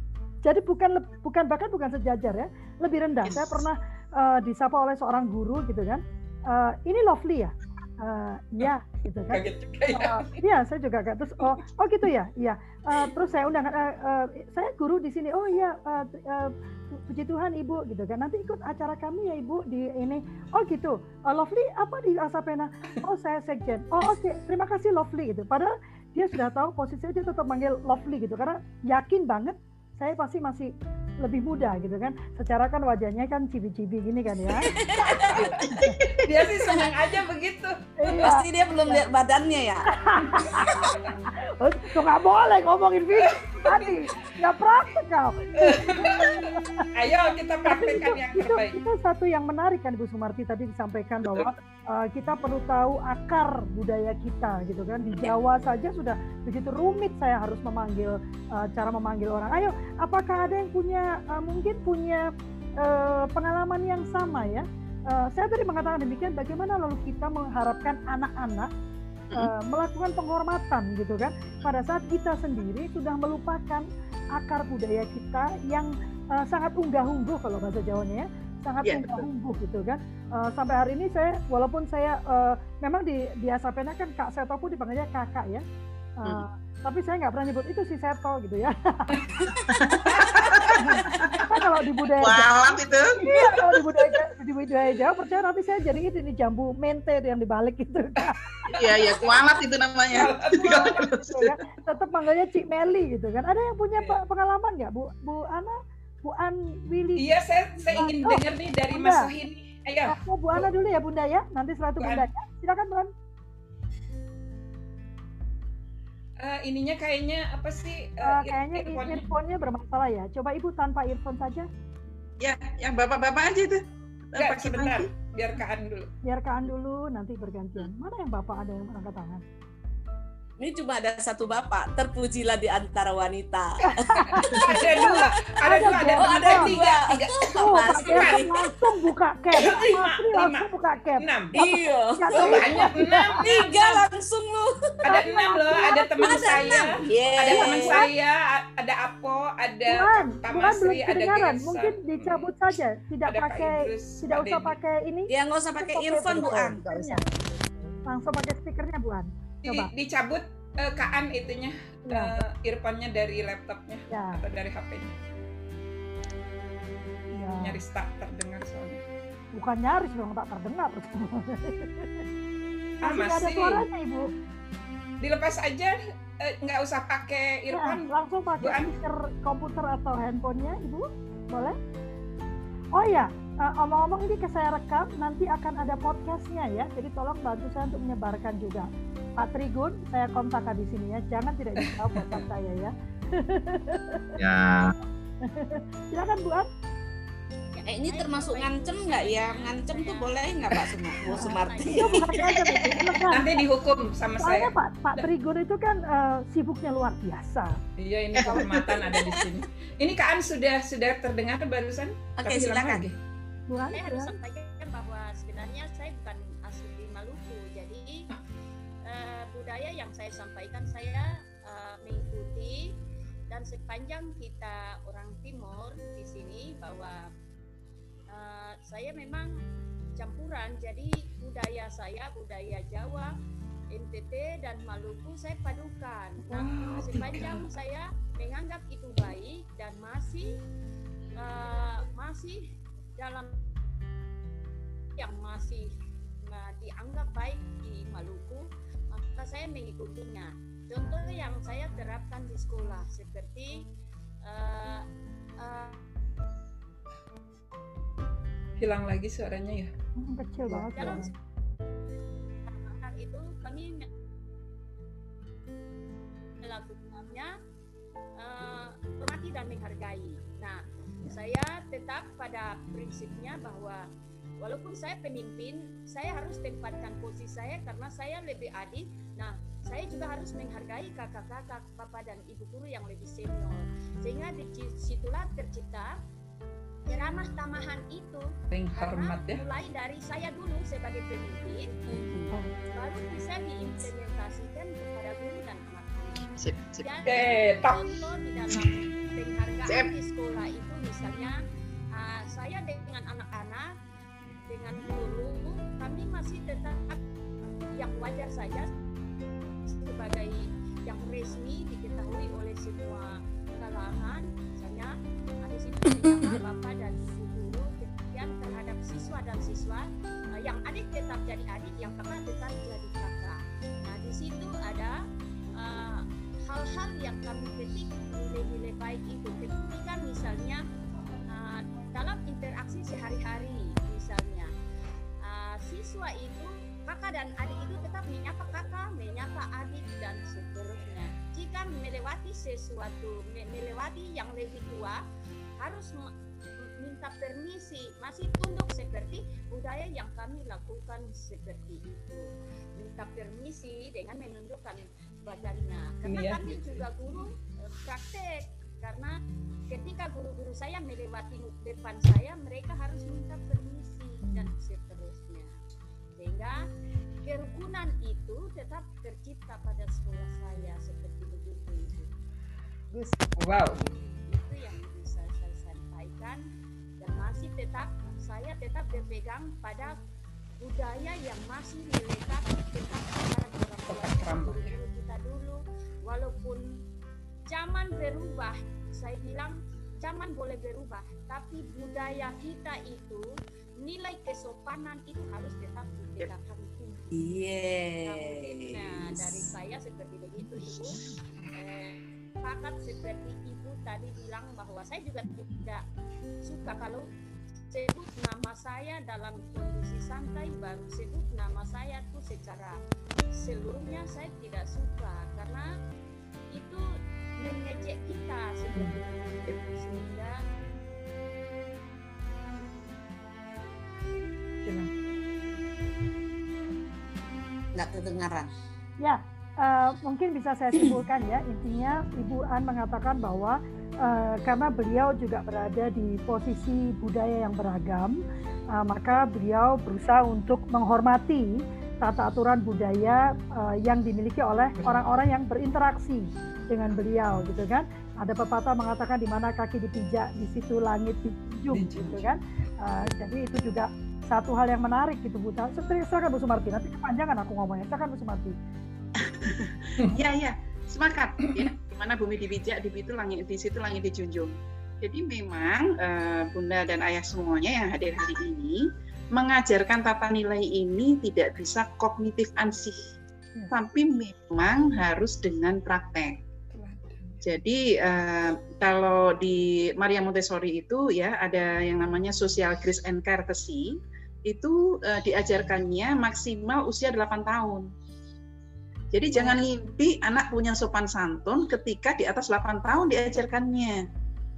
jadi bukan bukan bahkan bukan sejajar ya lebih rendah yes. saya pernah uh, disapa oleh seorang guru gitu kan uh, ini lovely ya? Uh, ya gitu kan. Uh, iya saya juga kayak terus oh oh gitu ya? Iya. Uh, terus saya undang uh, uh, saya guru di sini. Oh iya uh, uh, puji Tuhan ibu gitu kan. Nanti ikut acara kami ya ibu di ini. Oh gitu. Uh, lovely? Apa di Asapena oh saya sekjen. Oh oke okay. terima kasih lovely gitu. Padahal dia sudah tahu posisinya dia tetap manggil lovely gitu. Karena yakin banget saya pasti masih lebih muda gitu kan. Secara kan wajahnya kan cibi-cibi gini kan ya. dia sih senang aja begitu. Iya. Pasti dia belum lihat badannya ya. oh, nggak boleh ngomongin fisik tadi, nggak praktek kau. Ayo kita praktekkan yang terbaik. Itu, itu satu yang menarik kan Bu Sumarti tadi disampaikan bahwa uh, kita perlu tahu akar budaya kita gitu kan. Di Jawa saja sudah begitu rumit saya harus memanggil uh, cara memanggil orang. Ayo, apakah ada yang punya uh, mungkin punya uh, pengalaman yang sama ya? Uh, saya tadi mengatakan demikian, bagaimana lalu kita mengharapkan anak-anak uh, melakukan penghormatan gitu kan. Pada saat kita sendiri sudah melupakan akar budaya kita yang uh, sangat unggah-ungguh kalau bahasa Jawanya ya. Sangat yeah, unggah-ungguh gitu kan. Uh, sampai hari ini saya walaupun saya uh, memang di di Asapena kan Kak Seto pun dipanggilnya kakak ya. Uh, hmm. tapi saya nggak pernah nyebut itu si Seto gitu ya kalau di budaya Jawa. itu. Iya kalau di budaya di budaya Jawa percaya nanti saya jadi itu ini jambu mente yang dibalik itu. Iya iya kualat itu namanya. Gitu ya. tetap manggilnya Cik Meli gitu kan. Ada yang punya iya. pengalaman nggak Bu? Bu Ana? Bu An Willy? Iya saya saya ingin oh, dengar nih dari Mas Sohin ayo. Oh, Bu Ana dulu ya Bunda ya. Nanti setelah itu Bunda ya. Silakan Bu An uh, ininya kayaknya apa sih? Uh, uh, kayaknya earphone-nya bermasalah ya. Coba Ibu tanpa earphone saja. Ya, yang bapak-bapak aja itu. Enggak, sebentar. Biar Kaan dulu. Biar Kaan dulu, nanti bergantian. Mana yang bapak ada yang angkat tangan? Ini cuma ada satu bapak, terpujilah di antara wanita. ada dua, ada dua, ada, oh, ada tiga, tiga. Oh, langsung buka cap. Lima, langsung buka cap. Enam. Iya. Oh, banyak enam. Tiga langsung lu. Ada enam loh, ada teman saya, ada teman saya, ada Apo, ada Pak Masri, ada Gesa. Mungkin dicabut saja, tidak pakai, tidak usah pakai ini. Ya nggak usah pakai earphone Bu An. Langsung pakai speakernya Bu An. Coba. Di, dicabut uh, kaan itunya ya. uh, earphone-nya dari laptopnya ya. atau dari HP-nya. Ya. Nyaris tak terdengar soalnya. Bukan nyaris dong tak terdengar. ah, masih, ada suaranya ibu. Dilepas aja eh, nggak uh, usah pakai ya, earphone. Ya, langsung pakai speaker komputer atau handphonenya ibu boleh? Oh ya, omong-omong uh, ini saya rekam, nanti akan ada podcastnya ya. Jadi tolong bantu saya untuk menyebarkan juga. Pak Trigun, saya kontak di sini ya. Jangan tidak dijawab kontak saya ya. ya. Silakan Bu An. Ya, eh, ini termasuk ngancem nggak ya? Ngancem tuh boleh nggak Pak Bu Sumarti? Itu bukan ngancem Nanti dihukum sama Soalnya saya. Pak Pak Trigun itu kan uh, sibuknya luar biasa. Iya ini kehormatan ada di sini. Ini Kak An sudah sudah terdengar barusan? Oke okay, silakan. Bu An, saya harus sampaikan budaya yang saya sampaikan saya uh, mengikuti dan sepanjang kita orang timur di sini bahwa uh, saya memang campuran. Jadi budaya saya budaya Jawa NTT dan Maluku saya padukan. Nah, sepanjang saya menganggap itu baik dan masih uh, masih dalam yang masih uh, dianggap baik di Maluku maka saya mengikutinya. Contoh yang saya terapkan di sekolah seperti uh, uh, hilang lagi suaranya ya. Hmm, kecil banget. Dalam itu kami melakukannya uh, hormati dan menghargai. Nah, saya tetap pada prinsipnya bahwa walaupun saya pemimpin, saya harus tempatkan posisi saya karena saya lebih adik Nah, saya juga harus menghargai kakak-kakak, papa dan ibu guru yang lebih senior. Sehingga di situlah tercipta ramah tamahan itu hormat ya. mulai dari saya dulu sebagai pemimpin hmm. baru bisa diimplementasikan kepada guru dan anak-anak. Dan eh, contoh di dalam penghargaan di sekolah itu misalnya uh, saya dengan anak-anak dengan guru kami masih tetap yang wajar saja sebagai yang resmi diketahui oleh semua kalangan. Misalnya ada situ bapak dan ibu guru kemudian terhadap siswa dan siswa uh, yang adik tetap jadi adik yang kakak tetap jadi kakak. Nah di situ ada uh, hal-hal yang kami petik nilai-nilai baik itu. Ketika misalnya uh, dalam interaksi sehari-hari siswa itu kakak dan adik itu tetap menyapa kakak, menyapa adik dan seterusnya. Jika melewati sesuatu, melewati yang lebih tua, harus minta permisi, masih tunduk seperti budaya yang kami lakukan seperti itu. Minta permisi dengan menundukkan badannya. Karena ya. kami juga guru eh, praktek, karena ketika guru-guru saya melewati depan saya, mereka harus minta permisi dan seterusnya. Sehingga kerukunan itu tetap tercipta pada sekolah saya seperti begitu. Gus, wow. Itu yang bisa saya sampaikan dan masih tetap saya tetap berpegang pada budaya yang masih melekat tetap pada orang tua kita dulu walaupun zaman berubah saya bilang zaman boleh berubah tapi budaya kita itu nilai kesopanan itu harus tetap ditegakkan. Iya. Nah dari saya seperti begitu ibu. Eh, pakat seperti ibu tadi bilang bahwa saya juga tidak suka kalau sebut nama saya dalam kondisi santai baru sebut nama saya tuh secara seluruhnya saya tidak suka karena itu mengejek kita seperti itu nggak kedengaran. Ya uh, mungkin bisa saya simpulkan ya. Intinya Ibu An mengatakan bahwa uh, karena beliau juga berada di posisi budaya yang beragam uh, maka beliau berusaha untuk menghormati tata aturan budaya uh, yang dimiliki oleh orang-orang yang berinteraksi dengan beliau gitu kan. Ada pepatah mengatakan di mana kaki dipijak di situ langit dijunjung gitu kan uh, jadi itu juga satu hal yang menarik gitu Bu. Silakan Bu Sumarti, nanti kepanjangan aku ngomongnya. Silakan Bu Sumarti. ya ya, semangat ya. Di mana bumi dipijak, di situ langit di situ langit dijunjung. Jadi memang uh, Bunda dan Ayah semuanya yang hadir hari ini mengajarkan tata nilai ini tidak bisa kognitif ansih, ya. tapi memang harus dengan praktek. Jadi uh, kalau di Maria Montessori itu ya ada yang namanya social grace and courtesy itu uh, diajarkannya maksimal usia 8 tahun. Jadi jangan mimpi anak punya sopan santun ketika di atas 8 tahun diajarkannya.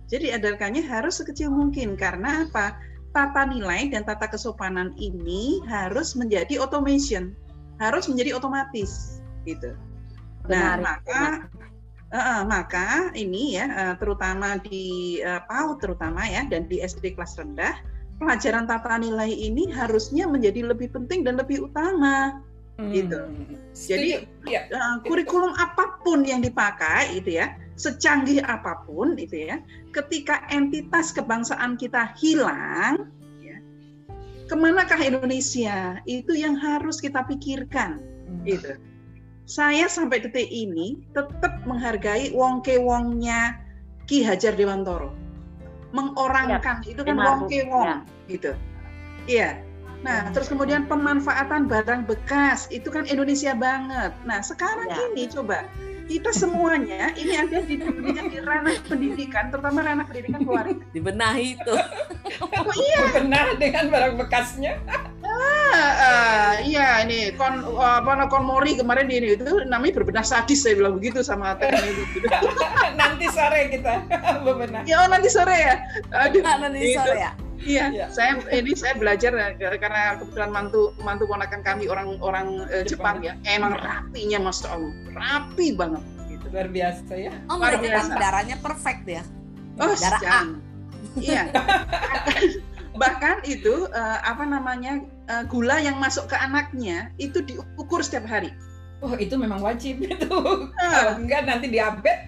Jadi ajarkannya harus sekecil mungkin karena apa? Tata nilai dan tata kesopanan ini harus menjadi automation, harus menjadi otomatis gitu. Nah, maka uh, maka ini ya uh, terutama di uh, PAUD terutama ya dan di SD kelas rendah pelajaran tata nilai ini harusnya menjadi lebih penting dan lebih utama hmm. gitu. Jadi ya. uh, kurikulum apa pun yang dipakai itu ya, secanggih apa pun itu ya, ketika entitas kebangsaan kita hilang, ya, ke manakah Indonesia? Itu yang harus kita pikirkan, hmm. gitu. Saya sampai detik ini tetap menghargai wong ke wongnya Ki Hajar Dewantoro. Mengorangkan ya, itu kan wong ke wong ya. gitu. Iya. Nah terus kemudian pemanfaatan barang bekas itu kan Indonesia banget. Nah sekarang ya. ini coba kita semuanya ini ada di dunia di ranah pendidikan terutama ranah pendidikan keluarga. Dibenahi itu. Oh iya. Benar dengan barang bekasnya. Ah, uh, iya ini kon apa kon mori kemarin ini itu namanya berbenah sadis saya bilang begitu sama teknik itu. Nanti sore kita bebenah ya oh nanti sore ya. Aduh. Nanti sore ya Iya, ya. saya ini saya belajar karena kebetulan mantu mantu ponakan kami orang-orang uh, Jepang, Jepang ya, emang rapinya mas Allah, rapi banget. Gitu. Luar biasa ya. Oh Luar mereka biasa. darahnya perfect ya. Oh, darah A. Iya. Bahkan itu uh, apa namanya uh, gula yang masuk ke anaknya itu diukur setiap hari. Oh itu memang wajib itu. Uh. enggak nanti diabetes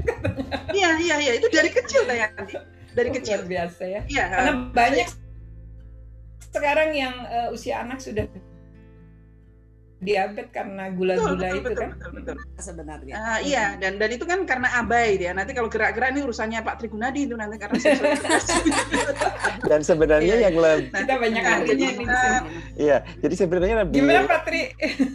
Iya iya iya itu dari kecil nanti dari oh, kecil. Luar biasa ya. Iya. Karena banyak sekarang yang uh, usia anak sudah diabetes karena gula-gula itu betul, kan. betul, betul, betul. sebenarnya. Uh, iya. Dan dan itu kan karena abai dia. Nanti kalau gerak-gerak ini urusannya Pak Trigunadi itu nanti karena dan sebenarnya iya. yang lebih nah, kita banyak ahlinya ini iya. Jadi sebenarnya lebih gimana Pak Tri?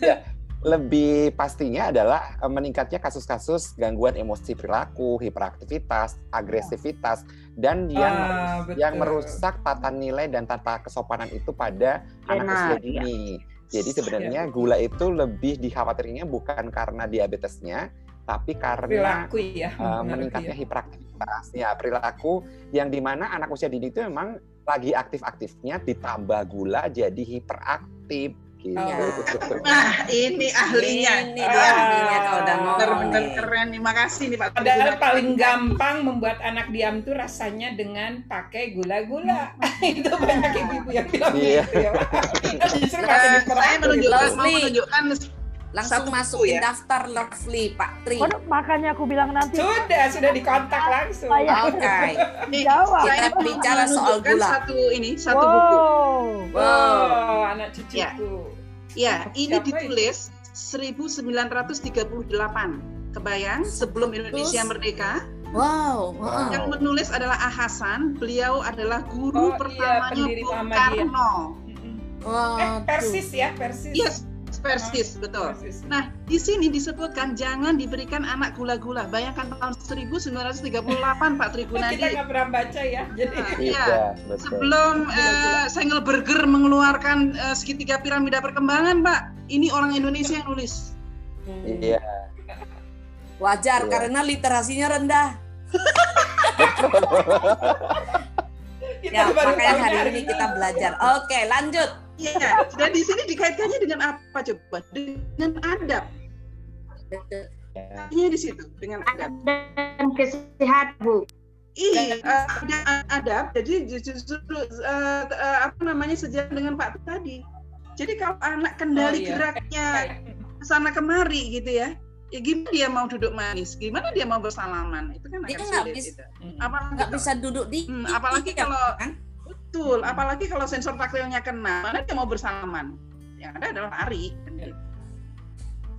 Ya lebih pastinya adalah eh, meningkatnya kasus-kasus gangguan emosi perilaku, hiperaktivitas, agresivitas, dan yang Ah, betul. yang merusak tata nilai dan tata kesopanan itu pada anak Benar, usia dini. Jadi sebenarnya gula itu lebih dikhawatirnya bukan karena diabetesnya, tapi karena perilaku ya. uh, meningkatnya ya. hiperaktivitas, ya perilaku yang di mana anak usia dini itu memang lagi aktif-aktifnya ditambah gula jadi hiperaktif gitu. Oh. Nah, ini ahlinya. Ini dia ahlinya kalau udah ngomong Bener-bener nih. keren nih. Makasih nih Pak. Padahal paling gampang membuat anak diam tuh rasanya dengan pakai gula-gula. itu banyak ibu-ibu yang bilang Iya. gitu ya. Justru Eh, masih saya menunjukkan, mau menunjukkan Langsung Satu masukin ya. daftar Lovely Pak Tri. Waduh, makanya aku bilang nanti Sudah, sudah dikontak langsung. Oke. nih, Jawab. saya Kita bicara soal gula. Satu ini, satu buku. wow. Wow, anak cucuku. Ya. Ya, ini Siapa ditulis 1938. Kebayang sebelum Indonesia merdeka. Wow. Wow. Yang menulis adalah A. Hasan. Beliau adalah Oh, guru iya, pertamanya pendiri Bung. Karno. Wow. Eh, persis ya, persis. Yes, persis, betul. Persis. Nah, di sini disebutkan jangan diberikan anak gula-gula. Bayangkan tahun 1938 Pak kita Tribunadi. nggak pernah baca ya, jadi Nah, Iya, iya. betul. Sebelum eh, Sengelberger mengeluarkan eh, segitiga piramida perkembangan, Pak, ini orang Indonesia yang nulis. Hmm. Iya. Wajar Iya. karena literasinya rendah. kita Ya, baru makanya hari ini kita belajar. Oke, lanjut. Iya, dan di sini dikaitkannya dengan apa coba? Dengan adab. Artinya di situ dengan adab. Dan kesehatan, Bu. Iya, ada adab. Jadi justru eh, eh, apa namanya sejalan dengan Pak tadi. Jadi kalau anak kendali Oh, iya. geraknya sana kemari gitu ya, ya gimana dia mau duduk manis? Gimana dia mau bersalaman? Itu kan Dia akan nggak sulit. bisa- gitu. Apalagi Nggak kalau- bisa duduk di Hmm, apalagi kalau- kan? Betul, apalagi kalau sensor taktilnya kena, mana dia mau bersalaman? Yang ada adalah lari. kan gitu.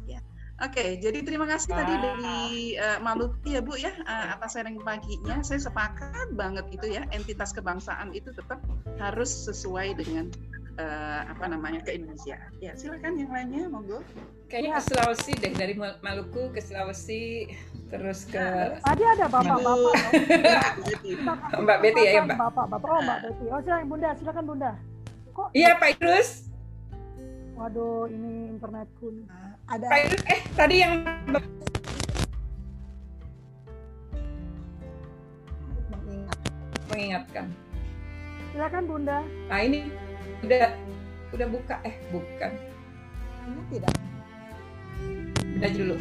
Ya. Oke, jadi terima kasih tadi Wah. dari eh, Maluku ya Bu ya eh, atas sharing paginya. Saya sepakat banget itu ya entitas kebangsaan itu tetap harus sesuai dengan eh, apa namanya ke Indonesia. Ya silakan yang lainnya monggo. Kayaknya ke Sulawesi deh dari Mal- Maluku ke Sulawesi terus ke Tadi ada bapak-bapak. Jadi, Mbak Betty ya, ya Mbak. Bapak-bapak. Oh, Mbak Betty. Oh, silakan Bunda, silakan Bunda. Kok Iya Pak Idrus, waduh ini internetku nih. ada Pak Idrus, eh tadi yang mengingat mengingatkan. Silakan Bunda. Nah ini udah udah buka eh bukan ini tidak udah dulu.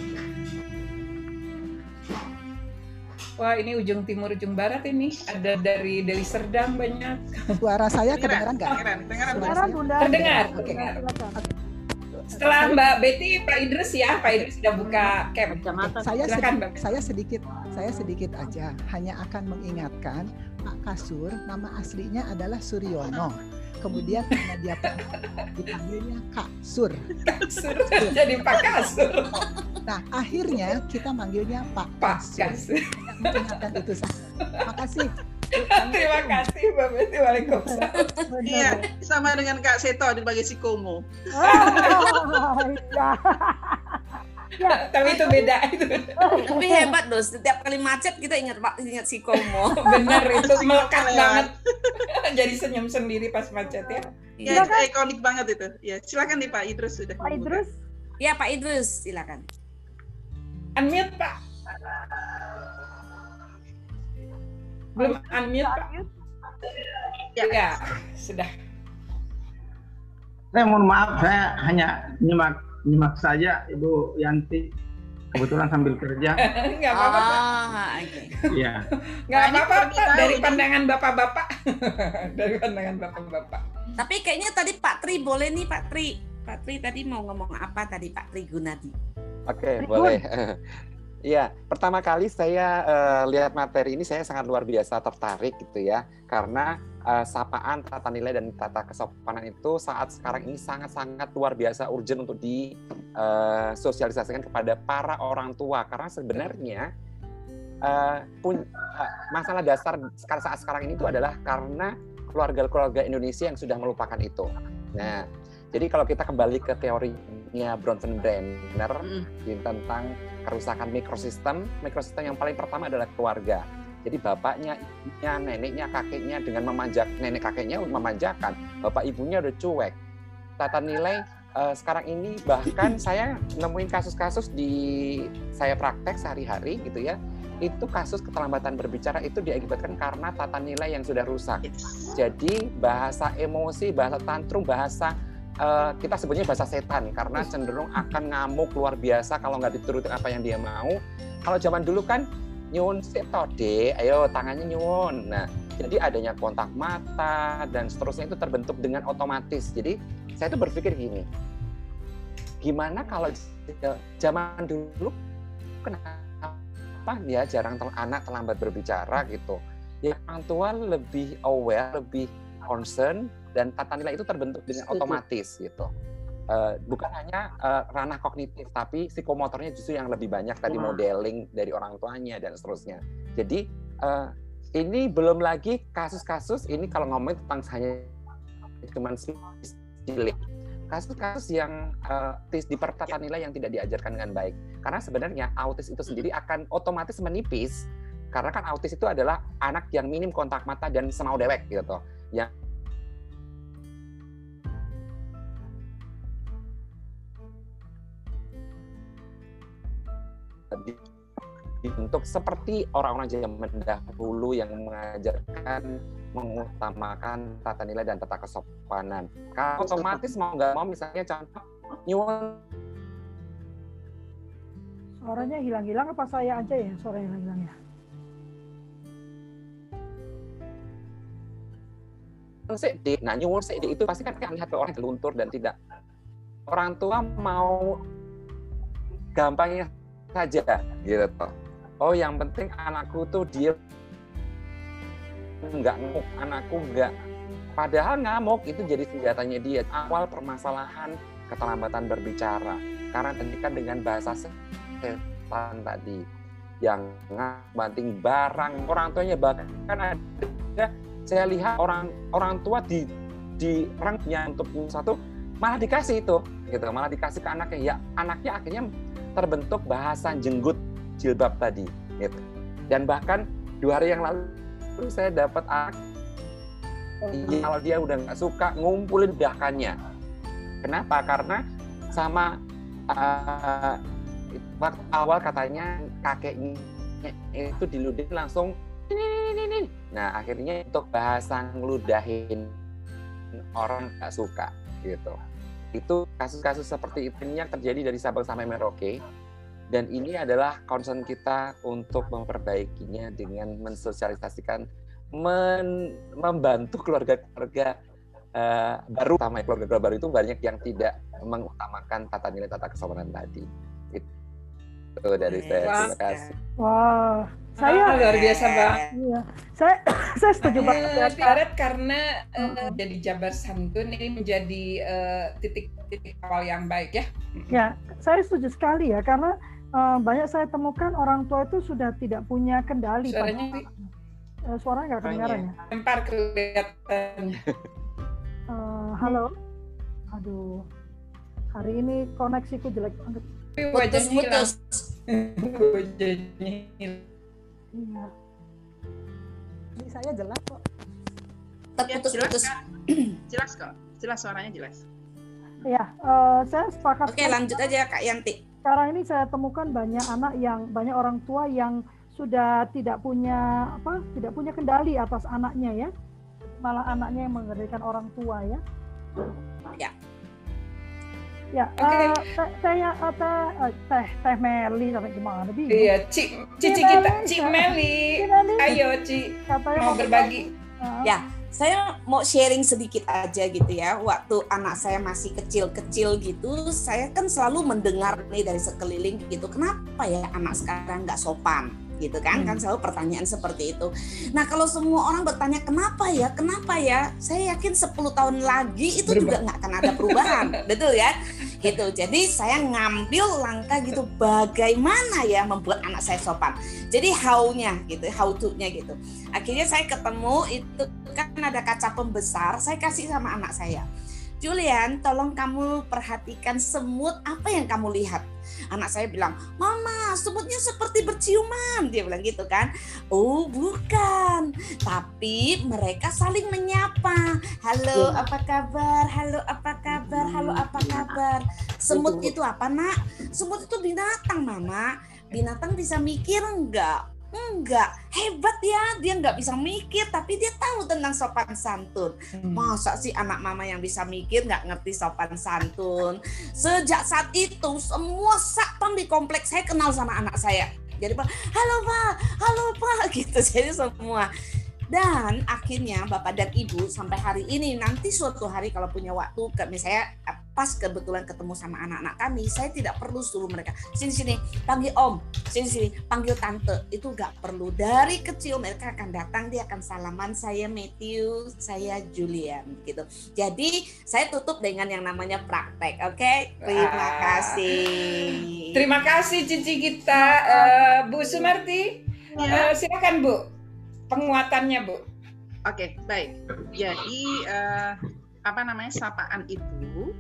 Wah ini ujung timur ujung barat ini ada dari dari Serdang banyak. suara saya kedengaran nggak? Kedengaran? Bunda. Terdengar, Oke. Setelah Mbak Betty, Pak Idrus ya, Pak Idrus sudah buka cam. Kacamata. Saya Silakan, sedikit, Mbak. saya sedikit, saya sedikit aja, hanya akan mengingatkan Pak Kasur, nama aslinya adalah Suryono. Kemudian karena dia pernah dipanggilnya Kak Sur. Kasur jadi Pak Kasur, Nah, akhirnya kita manggilnya Pak Pak Kasur. Mengingatkan itu saja. Makasih. Terima kasih Mbak Betty, Waalaikumsalam. Iya, sama dengan Kak Seto dibagi si Komo. Oh, iya. Tapi itu beda itu. Tapi hebat loh, setiap kali macet kita ingat Pak, ingat si Komo. Bener itu melekat Lewat. banget. Jadi senyum sendiri pas macet ya. Ya, itu ikonik banget itu. Ya, silakan nih Pak Idrus sudah. Pak. Idrus. Ya Pak Idrus, silakan. Unmute Pak. Belum unmute Pak. Ya. Ya, sudah. Saya mohon maaf, saya hanya nyimak nyimak saja Ibu Yanti. Kebetulan sambil kerja. Enggak apa-apa Pak. Ah, oke. Iya. Enggak Nah, ini apa-apa Pak. Dari pandangan bapak-bapak. Dari pandangan bapak-bapak. Tapi kayaknya tadi Pak Tri boleh nih Pak Tri. Pak Tri tadi mau ngomong apa tadi Pak Tri Gunadi? Oke, Tribun. boleh. Iya, pertama kali saya eh, lihat materi ini saya sangat luar biasa tertarik gitu ya, karena eh, sapaan tata nilai dan tata kesopanan itu saat sekarang ini sangat-sangat luar biasa urgent untuk disosialisasikan kepada para orang tua, karena sebenarnya eh, pun eh, masalah dasar sekarang saat sekarang ini itu adalah karena keluarga-keluarga Indonesia yang sudah melupakan itu. Nah, jadi kalau kita kembali ke teori bukunya Bronfen Brenner mm. tentang kerusakan mikrosistem. Mikrosistem yang paling pertama adalah keluarga. Jadi bapaknya, ibunya, neneknya, kakeknya dengan memanjak nenek kakeknya memanjakan, bapak ibunya udah cuek. Tata nilai uh, sekarang ini bahkan saya nemuin kasus-kasus di saya praktek sehari-hari gitu ya itu kasus keterlambatan berbicara itu diakibatkan karena tata nilai yang sudah rusak. Jadi bahasa emosi, bahasa tantrum, bahasa uh, kita sebutnya bahasa setan karena cenderung akan ngamuk luar biasa kalau nggak diturutin apa yang dia mau. Kalau zaman dulu kan nyun setode, ayo tangannya nyun. Nah, jadi adanya kontak mata dan seterusnya itu terbentuk dengan otomatis. Jadi saya tuh berpikir gini, gimana kalau zaman dulu kenapa kenapa ya jarang tel anak terlambat berbicara gitu ya orang tua lebih aware lebih concern dan tata nilai itu terbentuk dengan otomatis gitu. Uh, bukan hanya uh, ranah kognitif tapi psikomotornya justru yang lebih banyak tadi modeling dari orang tuanya dan seterusnya. Jadi uh, ini belum lagi kasus-kasus ini kalau ngomongin tentang hanya cuman cilik kasus-kasus yang uh, di pertata nilai yang tidak diajarkan dengan baik. Karena sebenarnya autis itu sendiri akan otomatis menipis karena kan autis itu adalah anak yang minim kontak mata dan semau dewek gitu. Yang dibentuk seperti orang-orang zaman dahulu yang mengajarkan mengutamakan tata nilai dan tata kesopanan. Kalau otomatis mau nggak mau misalnya contoh nyuwun. Suaranya hilang-hilang apa saya aja ya suara hilang-hilang ya? Nah nyuwun itu pasti kan lihat orang geluntur dan tidak. Orang tua mau gampangnya saja gitu toh. Oh yang penting anakku tuh dia nggak ngamuk anakku nggak. Padahal ngamuk itu jadi senjatanya dia. Awal permasalahan keterlambatan berbicara. Karena tadi dengan bahasa setan tadi. Yang banting barang. Orang tuanya bahkan ada saya lihat orang orang tua di di orangnya untuk satu malah dikasih itu gitu. Malah dikasih ke anaknya. Ya anaknya akhirnya terbentuk bahasa jenggut jilbab tadi gitu. Dan bahkan dua hari yang lalu saya dapat anak kalau dia udah nggak suka ngumpulin dahakannya. Kenapa? Karena sama uh, waktu awal katanya kakeknya itu diludin langsung ini. Nah akhirnya untuk bahasa ngeludahin orang nggak suka gitu. Itu kasus-kasus seperti itu yang terjadi dari Sabang sampai Merauke. Dan ini adalah concern kita untuk memperbaikinya dengan mensosialisasikan men membantu keluarga-keluarga uh, baru sama keluarga-keluarga baru itu banyak yang tidak mengutamakan tata nilai tata kesopanan tadi. Itu dari saya. Terima kasih. Wow saya ah, luar biasa bang iya. Saya saya setuju uh, banget Karet karena uh, jadi Jabar Santun ini menjadi titik-titik uh, awal yang baik ya. Ya saya setuju sekali ya karena uh, banyak saya temukan orang tua itu sudah tidak punya kendali suaranya pada uh, suaranya nggak kedengaran ya? Lempar kelihatan. Uh, halo? Aduh hari ini koneksiku jelek banget. Wajahnya hilang. Wajahnya iya. Ini saya jelas kok. Ya, jelas jelas kok. Jelas suaranya jelas. Ya uh, saya sepakat oke lanjut aja kak Yanti. Sekarang ini saya temukan banyak anak yang banyak orang tua yang sudah tidak punya apa tidak punya kendali atas anaknya ya. Malah anaknya yang mengendalikan orang tua ya. Ya ya okay. uh, teh teh uh, teh uh, teh teh Meli sampai gimana bi iya Ci, cici kita Ci Meli ayo Ci katanya mau berbagi uh, ya saya mau sharing sedikit aja gitu ya. Waktu anak saya masih kecil-kecil gitu, saya kan selalu mendengar nih dari sekeliling gitu. Kenapa ya anak sekarang nggak sopan? Gitu kan kan hmm. selalu pertanyaan seperti itu. Nah kalau semua orang bertanya kenapa ya kenapa ya saya yakin 10 tahun lagi itu Berubah. juga nggak akan ada perubahan betul ya gitu. Jadi saya ngambil langkah gitu bagaimana ya membuat anak saya sopan. Jadi how-nya gitu, how to-nya gitu. Akhirnya saya ketemu itu kan ada kaca pembesar, saya kasih sama anak saya. Julian, tolong kamu perhatikan semut apa yang kamu lihat. Anak saya bilang, Mama, semutnya seperti berciuman. Dia bilang gitu kan. Oh, bukan. Tapi mereka saling menyapa. Halo, apa kabar? Halo, apa kabar? Halo, apa kabar? Semut itu apa, nak? Semut itu binatang, Mama. Binatang bisa mikir enggak? Enggak, hebat ya. Dia nggak bisa mikir, tapi dia tahu tentang sopan santun. Hmm. Masa sih anak mama yang bisa mikir nggak ngerti sopan santun? Sejak saat itu, semua satpam di kompleks saya kenal sama anak saya. Jadi pak, halo pak, halo pak, gitu. Jadi semua. Dan akhirnya bapak dan ibu sampai hari ini nanti suatu hari kalau punya waktu, misalnya pas kebetulan ketemu sama anak-anak kami, saya tidak perlu suruh mereka sini sini panggil om, sini sini panggil tante. Itu gak perlu. Dari kecil mereka akan datang, dia akan salaman saya Matthew, saya Julian gitu. Jadi saya tutup dengan yang namanya praktek, oke? Okay? Terima kasih. Terima kasih Cici kita, uh, Bu Sumarti. Uh, silakan Bu, penguatannya Bu. Oke, okay, baik. Jadi uh, apa namanya sapaan itu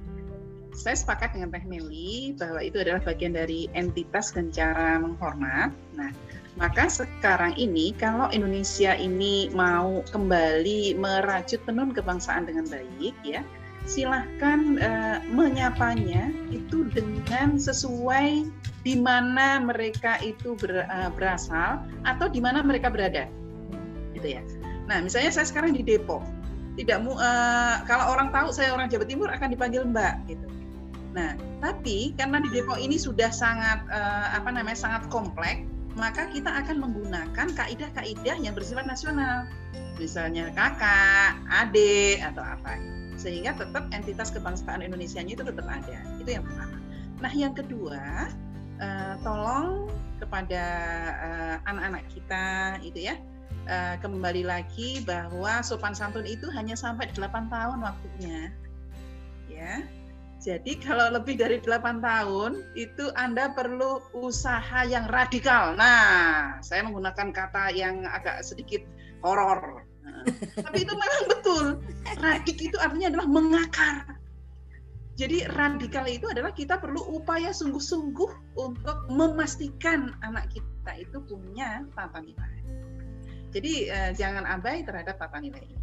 saya sepakat dengan Teh Meli bahwa itu adalah bagian dari entitas dan cara menghormat. Nah, maka sekarang ini kalau Indonesia ini mau kembali merajut tenun kebangsaan dengan baik ya, silahkan uh, menyapanya itu dengan sesuai di mana mereka itu ber, uh, berasal atau di mana mereka berada, gitu ya. Nah, misalnya saya sekarang di Depok, tidak uh, kalau orang tahu saya orang Jawa Timur akan dipanggil Mbak, gitu. Nah, tapi karena di Depok ini sudah sangat uh, apa namanya sangat kompleks, maka kita akan menggunakan kaidah-kaidah yang bersifat nasional. Misalnya kakak, adik atau apa. Sehingga tetap entitas kebangsaan Indonesia itu tetap ada. Itu yang pertama. Nah, yang kedua, uh, tolong kepada uh, anak-anak kita itu ya, uh, kembali lagi bahwa sopan santun itu hanya sampai 8 tahun waktunya. Ya, jadi kalau lebih dari 8 tahun itu Anda perlu usaha yang radikal. Nah, saya menggunakan kata yang agak sedikit horor. Nah, tapi itu memang betul. Radik itu artinya adalah mengakar. Jadi radikal itu adalah kita perlu upaya sungguh-sungguh untuk memastikan anak kita itu punya tata nilai. Jadi eh, jangan abai terhadap tata nilai ini.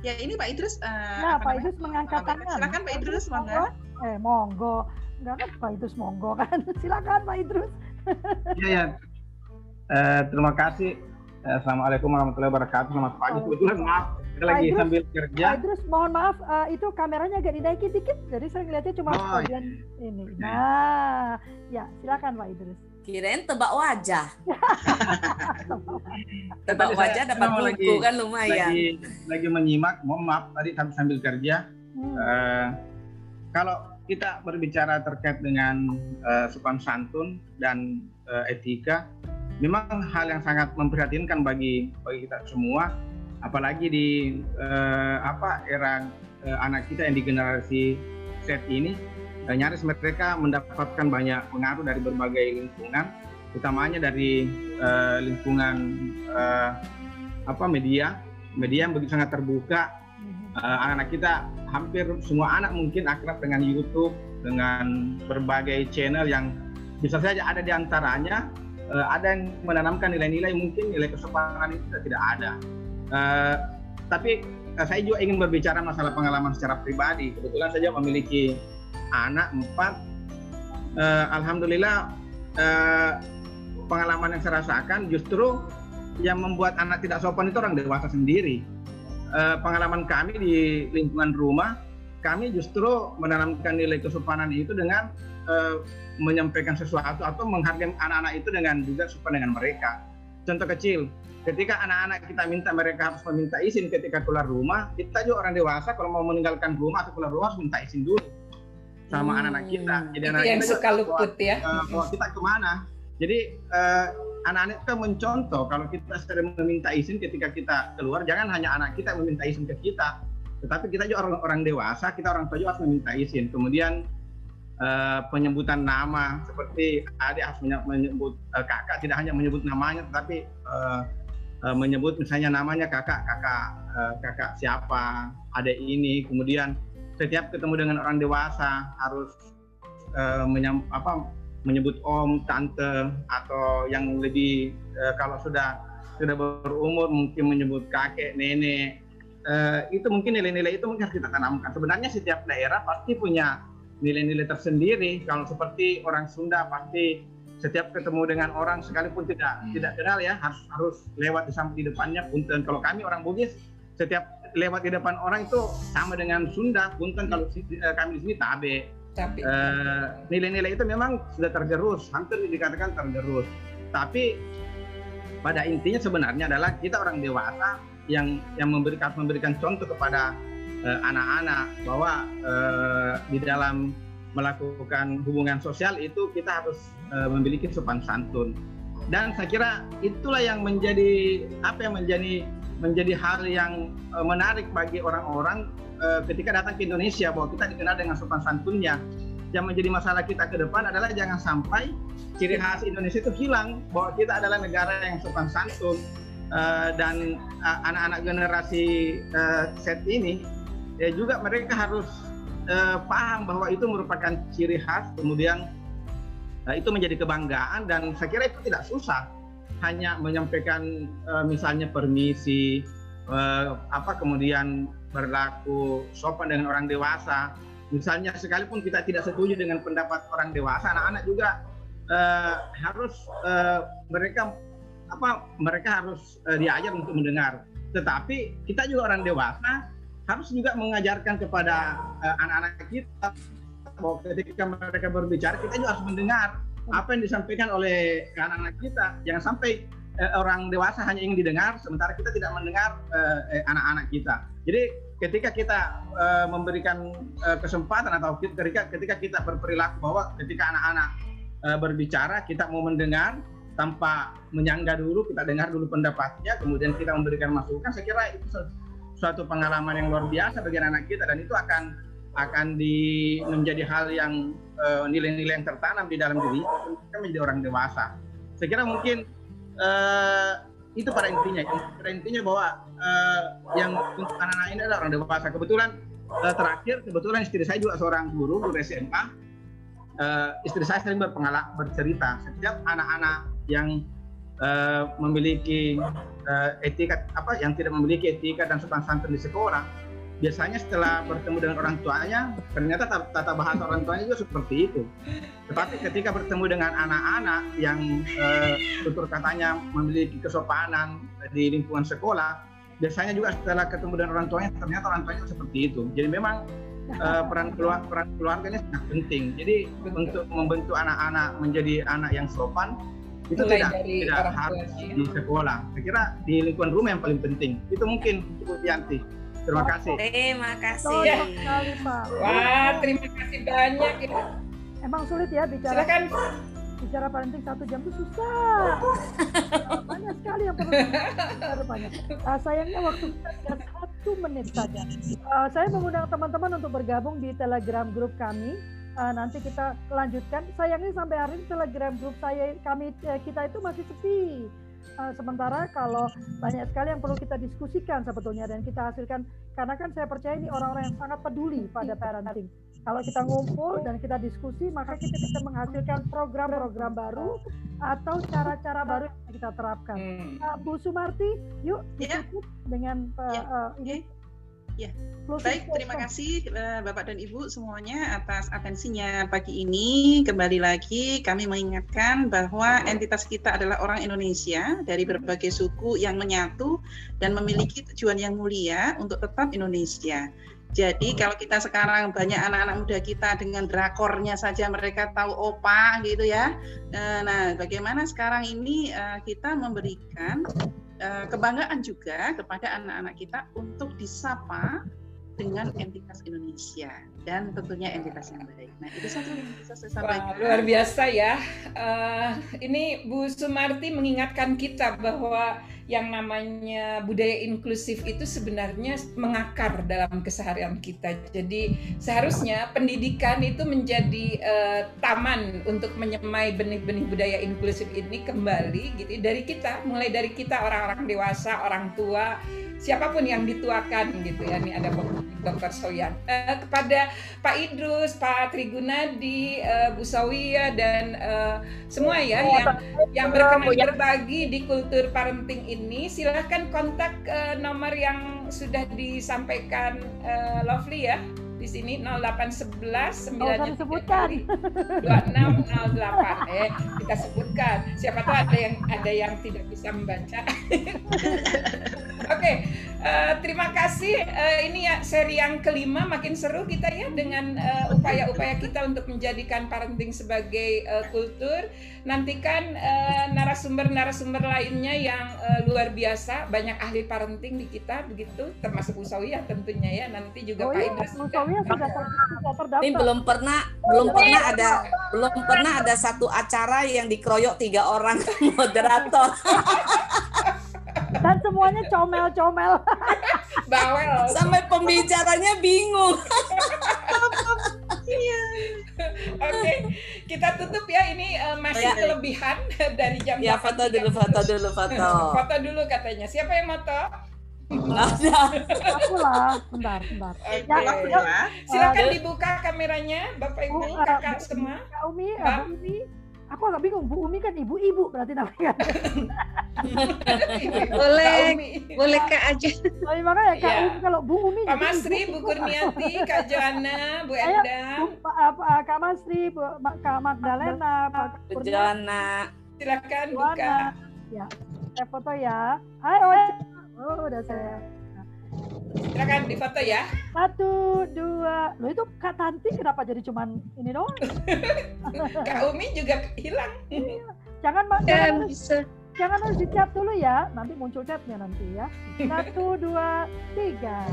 Ya ini Pak Idrus. Uh, nah, Pak Idrus mengangkat tangan. Silakan Pak Idrus, monggo. Eh, monggo. Enggak kan Pak Idrus monggo kan. Silakan Pak Idrus. Iya ya. Uh, terima kasih. Uh, Assalamualaikum warahmatullahi wabarakatuh. Selamat pagi. Kebetulan maaf, kita lagi Idrus, sambil kerja. Pak Idrus, mohon maaf, uh, itu kameranya agak dinaikin dikit. Jadi saya ngeliatnya cuma oh, bagian iya. ini. Nah, ya silakan Pak Idrus. Kirain tebak wajah. tebak wajah dapat buku kan lumayan. Lagi, lagi menyimak, mohon maaf tadi sambil kerja. Hmm. Uh, kalau kita berbicara terkait dengan uh, sopan santun dan uh, etika, memang hal yang sangat memprihatinkan bagi bagi kita semua, apalagi di uh, apa era uh, anak kita yang di generasi Z ini uh, nyaris mereka mendapatkan banyak pengaruh dari berbagai lingkungan, utamanya dari uh, lingkungan uh, apa media, media yang begitu sangat terbuka. Anak-anak kita hampir semua anak mungkin akrab dengan YouTube, dengan berbagai channel yang bisa saja ada di antaranya ada yang menanamkan nilai-nilai mungkin nilai kesopanan itu tidak ada. Tapi saya juga ingin berbicara masalah pengalaman secara pribadi. Kebetulan saja memiliki anak empat uh, alhamdulillah uh, pengalaman yang saya rasakan justru yang membuat anak tidak sopan itu orang dewasa sendiri. Uh, pengalaman kami di lingkungan rumah kami justru menanamkan nilai kesopanan itu dengan uh, menyampaikan sesuatu atau menghargai anak-anak itu dengan juga sopan dengan mereka. Contoh kecil ketika anak-anak kita minta mereka harus meminta izin ketika keluar rumah kita juga orang dewasa kalau mau meninggalkan rumah atau keluar rumah harus minta izin dulu sama hmm. anak-anak kita. Jadi anak yang kita suka luput ya. Uh, kita ke mana? Jadi uh, anak-anak itu mencontoh kalau kita sering meminta izin ketika kita keluar, jangan hanya anak kita meminta izin ke kita, tetapi kita juga orang, orang dewasa, kita orang tua juga harus meminta izin. Kemudian uh, penyebutan nama seperti adik harus menyebut uh, kakak tidak hanya menyebut namanya, tetapi uh, uh, menyebut misalnya namanya kakak kakak uh, kakak siapa, adik ini, kemudian setiap ketemu dengan orang dewasa harus uh, menyam, apa, menyebut om, tante, atau yang lebih uh, kalau sudah sudah berumur mungkin menyebut kakek, nenek. Uh, itu mungkin nilai-nilai itu mungkin harus kita tanamkan. Sebenarnya setiap daerah pasti punya nilai-nilai tersendiri. Kalau seperti orang Sunda pasti setiap ketemu dengan orang sekalipun tidak hmm. tidak kenal ya harus harus lewat di samping di depannya punten. Kalau kami orang Bugis setiap lewat di depan orang itu sama dengan Sunda punten kalau uh, kami di sini tabe. Tapi uh, nilai-nilai itu memang sudah tergerus, hampir dikatakan tergerus. Tapi pada intinya sebenarnya adalah kita orang dewasa yang yang memberikan memberikan contoh kepada eh, anak-anak uh, bahwa uh, di dalam melakukan hubungan sosial itu kita harus uh, memiliki sopan santun dan saya kira itulah yang menjadi apa yang menjadi menjadi hal yang uh, menarik bagi orang-orang uh, ketika datang ke Indonesia bahwa kita dikenal dengan sopan santunnya yang menjadi masalah kita ke depan adalah jangan sampai ciri khas Indonesia itu hilang bahwa kita adalah negara yang sopan santun uh, dan anak-anak uh, generasi uh, set ini ya juga mereka harus uh, paham bahwa itu merupakan ciri khas, kemudian uh, itu menjadi kebanggaan dan saya kira itu tidak susah. Hanya menyampaikan uh, misalnya permisi, uh, apa kemudian berlaku sopan dengan orang dewasa. Misalnya sekalipun kita tidak setuju dengan pendapat orang dewasa, anak-anak juga uh, harus uh, mereka apa mereka harus uh, diajar untuk mendengar. Tetapi kita juga orang dewasa harus juga mengajarkan kepada uh, anak-anak kita bahwa ketika mereka berbicara kita juga harus mendengar apa yang disampaikan oleh anak-anak kita. Jangan sampai uh, orang dewasa hanya ingin didengar sementara kita tidak mendengar anak-anak uh, kita. Jadi ketika kita uh, memberikan uh, kesempatan atau ketika ketika kita berperilaku bahwa ketika anak-anak uh, berbicara kita mau mendengar tanpa menyangga dulu kita dengar dulu pendapatnya kemudian kita memberikan masukan saya kira itu suatu pengalaman yang luar biasa bagi anak, kita dan itu akan akan di menjadi hal yang eh, nilai-nilai uh, yang tertanam di dalam diri kita menjadi orang dewasa. Saya kira mungkin uh, itu pada intinya. Pada intinya bahwa uh, yang untuk anak-anak ini adalah orang dewasa. Kebetulan uh, terakhir kebetulan istri saya juga seorang guru guru SMA. Uh, istri saya sering berpengalaman bercerita setiap anak-anak yang uh, memiliki uh, etika apa yang tidak memiliki etika dan sopan santun di sekolah biasanya setelah bertemu dengan orang tuanya ternyata tata bahasa orang tuanya juga seperti itu tetapi ketika bertemu dengan anak-anak yang tutur katanya memiliki kesopanan di lingkungan sekolah biasanya juga setelah ketemu dengan orang tuanya ternyata orang tuanya seperti itu jadi memang uh, peran keluarga peran keluarganya sangat penting jadi untuk membentuk anak-anak menjadi anak yang sopan itu Mulai tidak tidak harus di sekolah. Saya kira di lingkungan rumah yang paling penting. Itu mungkin Ibu Yanti. Terima kasih. Terima kasih. Ya. Sekali, Pak. Wah, terima kasih banyak. Ya. Emang sulit ya bicara. Silakan. Bicara parenting satu jam itu susah. banyak sekali yang perlu banyak. Uh, sayangnya waktu kita satu menit saja. Uh, saya mengundang teman-teman untuk bergabung di Telegram grup kami uh, nanti kita lanjutkan. Sayangnya sampai hari ini Telegram grup saya kami eh, kita itu masih sepi. Uh, sementara kalau banyak sekali yang perlu kita diskusikan sebetulnya dan kita hasilkan karena kan saya percaya ini orang-orang yang sangat peduli pada parenting. Kalau kita ngumpul dan kita diskusi, maka kita bisa menghasilkan program-program baru atau cara-cara baru yang kita terapkan. Uh, Bu Sumarti, yuk ya. ditutup yeah. dengan uh, yeah. uh, ini Ya, baik. Terima kasih eh, Bapak dan Ibu semuanya atas atensinya pagi ini. Kembali lagi kami mengingatkan bahwa entitas kita adalah orang Indonesia dari berbagai suku yang menyatu dan memiliki tujuan yang mulia untuk tetap Indonesia. Jadi kalau kita sekarang banyak anak-anak muda kita dengan drakornya saja mereka tahu opa gitu ya. Eh, nah, bagaimana sekarang ini eh, kita memberikan kebanggaan juga kepada anak-anak kita untuk disapa dengan entitas Indonesia dan tentunya entitas yang baik. Nah itu satu yang bisa saya sampaikan. Wah, luar biasa ya. Uh, ini Bu Sumarti mengingatkan kita bahwa yang namanya budaya inklusif itu sebenarnya mengakar dalam keseharian kita. Jadi seharusnya pendidikan itu menjadi uh, taman untuk menyemai benih-benih budaya inklusif ini kembali gitu dari kita, mulai dari kita orang-orang dewasa, orang tua siapa pun yang dituakan gitu ya. Ini ada Dr. Soyan. Uh, kepada Pak Idrus, Pak Trigunadi, uh, Bu Sawia dan uh, semua ya yang yang berkenan berbagi di kultur parenting ini, silahkan kontak uh, nomor yang sudah disampaikan uh, Lovely ya di sini 0811 9 disebutkan 2608 eh kita sebutkan. Siapa tahu ada yang ada yang tidak bisa membaca. Oke okay, uh, eh, terima kasih. Uh, ini ya seri yang kelima makin seru kita ya dengan upaya-upaya uh, kita untuk menjadikan parenting sebagai uh, kultur. Nantikan narasumber-narasumber uh, lainnya yang uh, luar biasa banyak ahli parenting di kita begitu. Termasuk Usawi ya tentunya ya. Nanti juga oh, Pak iya, Idris sudah, sudah terdaftar. Ini belum pernah belum pernah ada belum pernah ada satu acara yang dikeroyok tiga orang moderator. Dan semuanya comel-comel. Bawel. Sampai pembicaranya bingung. Iya. Oke, kita tutup ya. Ini uh, masih ya. kelebihan dari jam. Ya, foto dulu, foto dulu, foto. foto dulu katanya. Siapa yang foto? Ada. Aku lah, bentar, bentar. Okay. Ya, ya. Silakan uh, dibuka kameranya, Bapak Ibu, uh, kakak semua. Kak Umi, Bu Umi. Aku agak bingung, Bu Umi kan ibu-ibu berarti namanya. boleh, boleh Kak aja. Oh, iya, makanya Kak ya. Umi, kalau Bu Umi. Pak Masri, Bu Kurniati, Kak Joanna, Bu Endang. Kak Masri, Bu, Kak Magdalena, Pak Joanna. Silakan buka. Ya, saya foto ya. Hai, Oce. Oh, udah saya. Silakan difoto ya. Satu, dua. Lo itu Kak Tanti kenapa jadi cuman ini doang? Kak Umi juga hilang. Iya. Jangan, ya, jangan bisa. Jangan harus dicat dulu ya. Nanti muncul chatnya nanti ya. Satu, dua, tiga.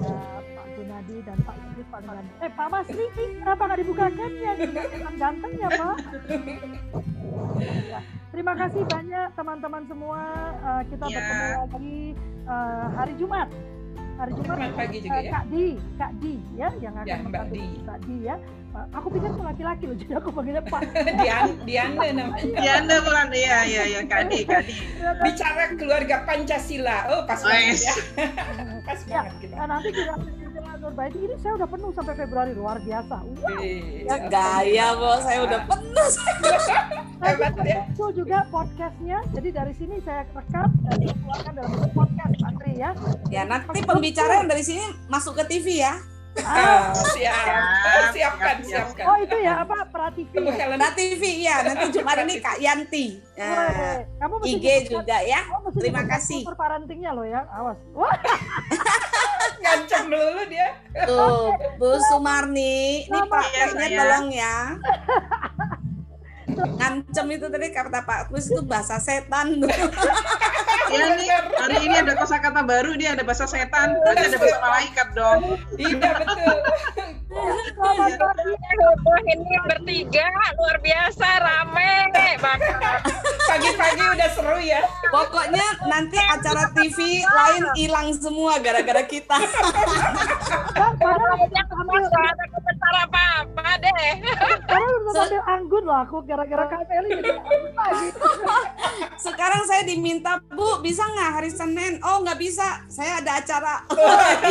Ya, Pak Gunadi dan Pak Idris, Pak Gunadi. Eh, Pak Mas Riki, kenapa nggak dibukakan ya? Ganteng ya, Pak. Ya. Terima kasih banyak teman-teman semua. Uh, kita ya. bertemu lagi uh, hari Jumat. Hari Jumat Jumat pagi juga uh, ya. Kak Di, Kak Di ya yang akan ya, Mbak Di. Kak Di ya. Uh, aku pikir itu laki-laki loh, jadi aku panggilnya Pak. Dian, Diana namanya. Diana bukan ya, ya, ya, Kak Di, Kak Di. Bicara keluarga Pancasila. Oh, pas oh, banget ya. pas ya, banget kita. Nanti kita Nurbaiti ini saya udah penuh sampai Februari luar biasa. Wow. Ya, gaya bos, saya udah penuh. Hebat ya. Itu juga podcastnya. Jadi dari sini saya rekam dan keluarkan dalam podcast Andri ya. Ya nanti pembicara yang dari sini masuk ke TV ya. Ah, siap. siapkan, siapkan. Oh itu ya apa Prativi? Ya? Prativi ya. Nanti Jumat ini Kak Yanti. Nah, Kamu IG juga ya. Terima kasih. Parentingnya loh ya. Awas. Ngancam dulu dia. Tuh, Bu Sumarni, ini pakainya tolong ya. Ngancem itu tadi kata Pak Kus itu bahasa setan. Iya nih, hari ini ada kosakata baru dia ada bahasa setan, berarti ada bahasa malaikat dong. Iya betul. ini bertiga luar biasa rame banget. Pagi-pagi udah seru ya. Pokoknya nanti acara TV lain hilang semua gara-gara kita. Padahal ada komentar apa-apa deh. Karena udah ambil anggun loh aku gara-gara Kak Meli Sekarang saya diminta, Bu, bisa nggak hari Senin? Oh, nggak bisa. Saya ada acara.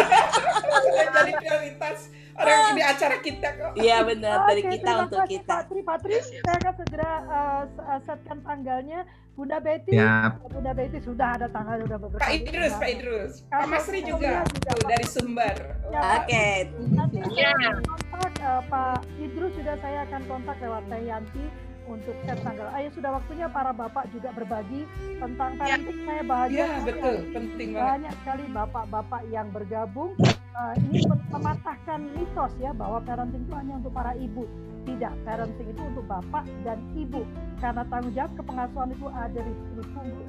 Jadi prioritas orang ini acara kita kok. Iya benar dari kita untuk kita. Patri, Patri, saya akan segera uh, setkan tanggalnya. Bunda Betty, ya. Bunda Betty sudah ada tanggal sudah beberapa. Pak Idrus, Pak Idrus, Pak Masri juga, juga tuh, dari Sumber. Ya, Oke. Okay. Nanti ya. kontak uh, Pak Idrus sudah saya akan kontak lewat Teh Yanti untuk set tanggal. Ayo sudah waktunya para bapak juga berbagi tentang parenting. Ya. Saya bahagia. Ya, betul, penting banget. Banyak sekali bapak-bapak yang bergabung. Uh, ini mematahkan mitos ya bahwa parenting itu hanya untuk para ibu. Tidak, parenting itu untuk bapak dan ibu. Karena tanggung jawab kepengasuhan itu ada di,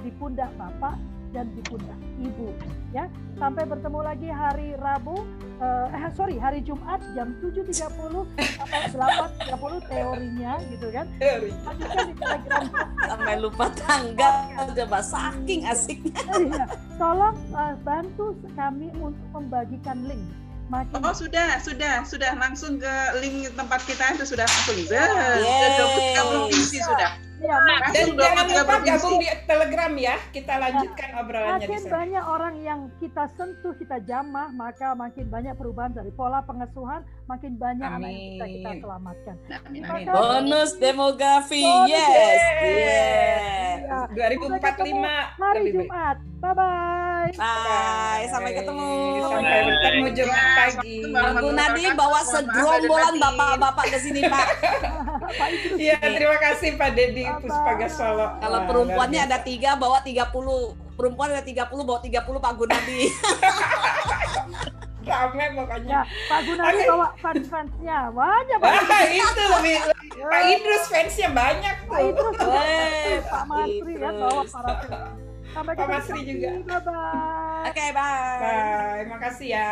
di pundak bapak dan di pundak ibu ya. Sampai bertemu lagi hari Rabu uh, eh sorry hari Jumat jam 7.30 sampai 8.30 teorinya gitu kan. Sampai lupa tanggal coba saking asiknya. Iya. tolong uh, bantu kami untuk membagikan link. Makin... Oh sudah, sudah, sudah. Langsung ke link tempat kita itu sudah langsung. Sudah, yeah. provinsi sudah. Ya, Dan jangan lupa gabung di Telegram ya. Kita lanjutkan obrolannya makin banyak orang yang kita sentuh, kita jamah, maka makin banyak perubahan dari pola pengasuhan, makin banyak Amin. anak yang bisa kita selamatkan. Amin. Amin. Bonus demografi, Bonus yes, yes. Ya. 2045 hari Jumat. Bye bye. Bye. Sampai ketemu. Sampai ketemu Jumat pagi. Bu Nadi bawa segerombolan bapak-bapak ke sini, Pak. Iya, terima kasih Pak Dedi Puspaga Solo. Kalau perempuannya ada tiga, bawa 30. Perempuan ada 30, bawa 30 Pak Gunadi. Rame pokoknya. Ya, Pak Gunadi bawa fans-fansnya. Banyak Pak. Ah, itu lebih, Pak Idrus fansnya banyak tuh. Pak Idrus, eh, Pak Masri ya bawa para Sampai ketemu. Pak Masri juga. Bye-bye. Oke, okay, bye. Bye, makasih ya.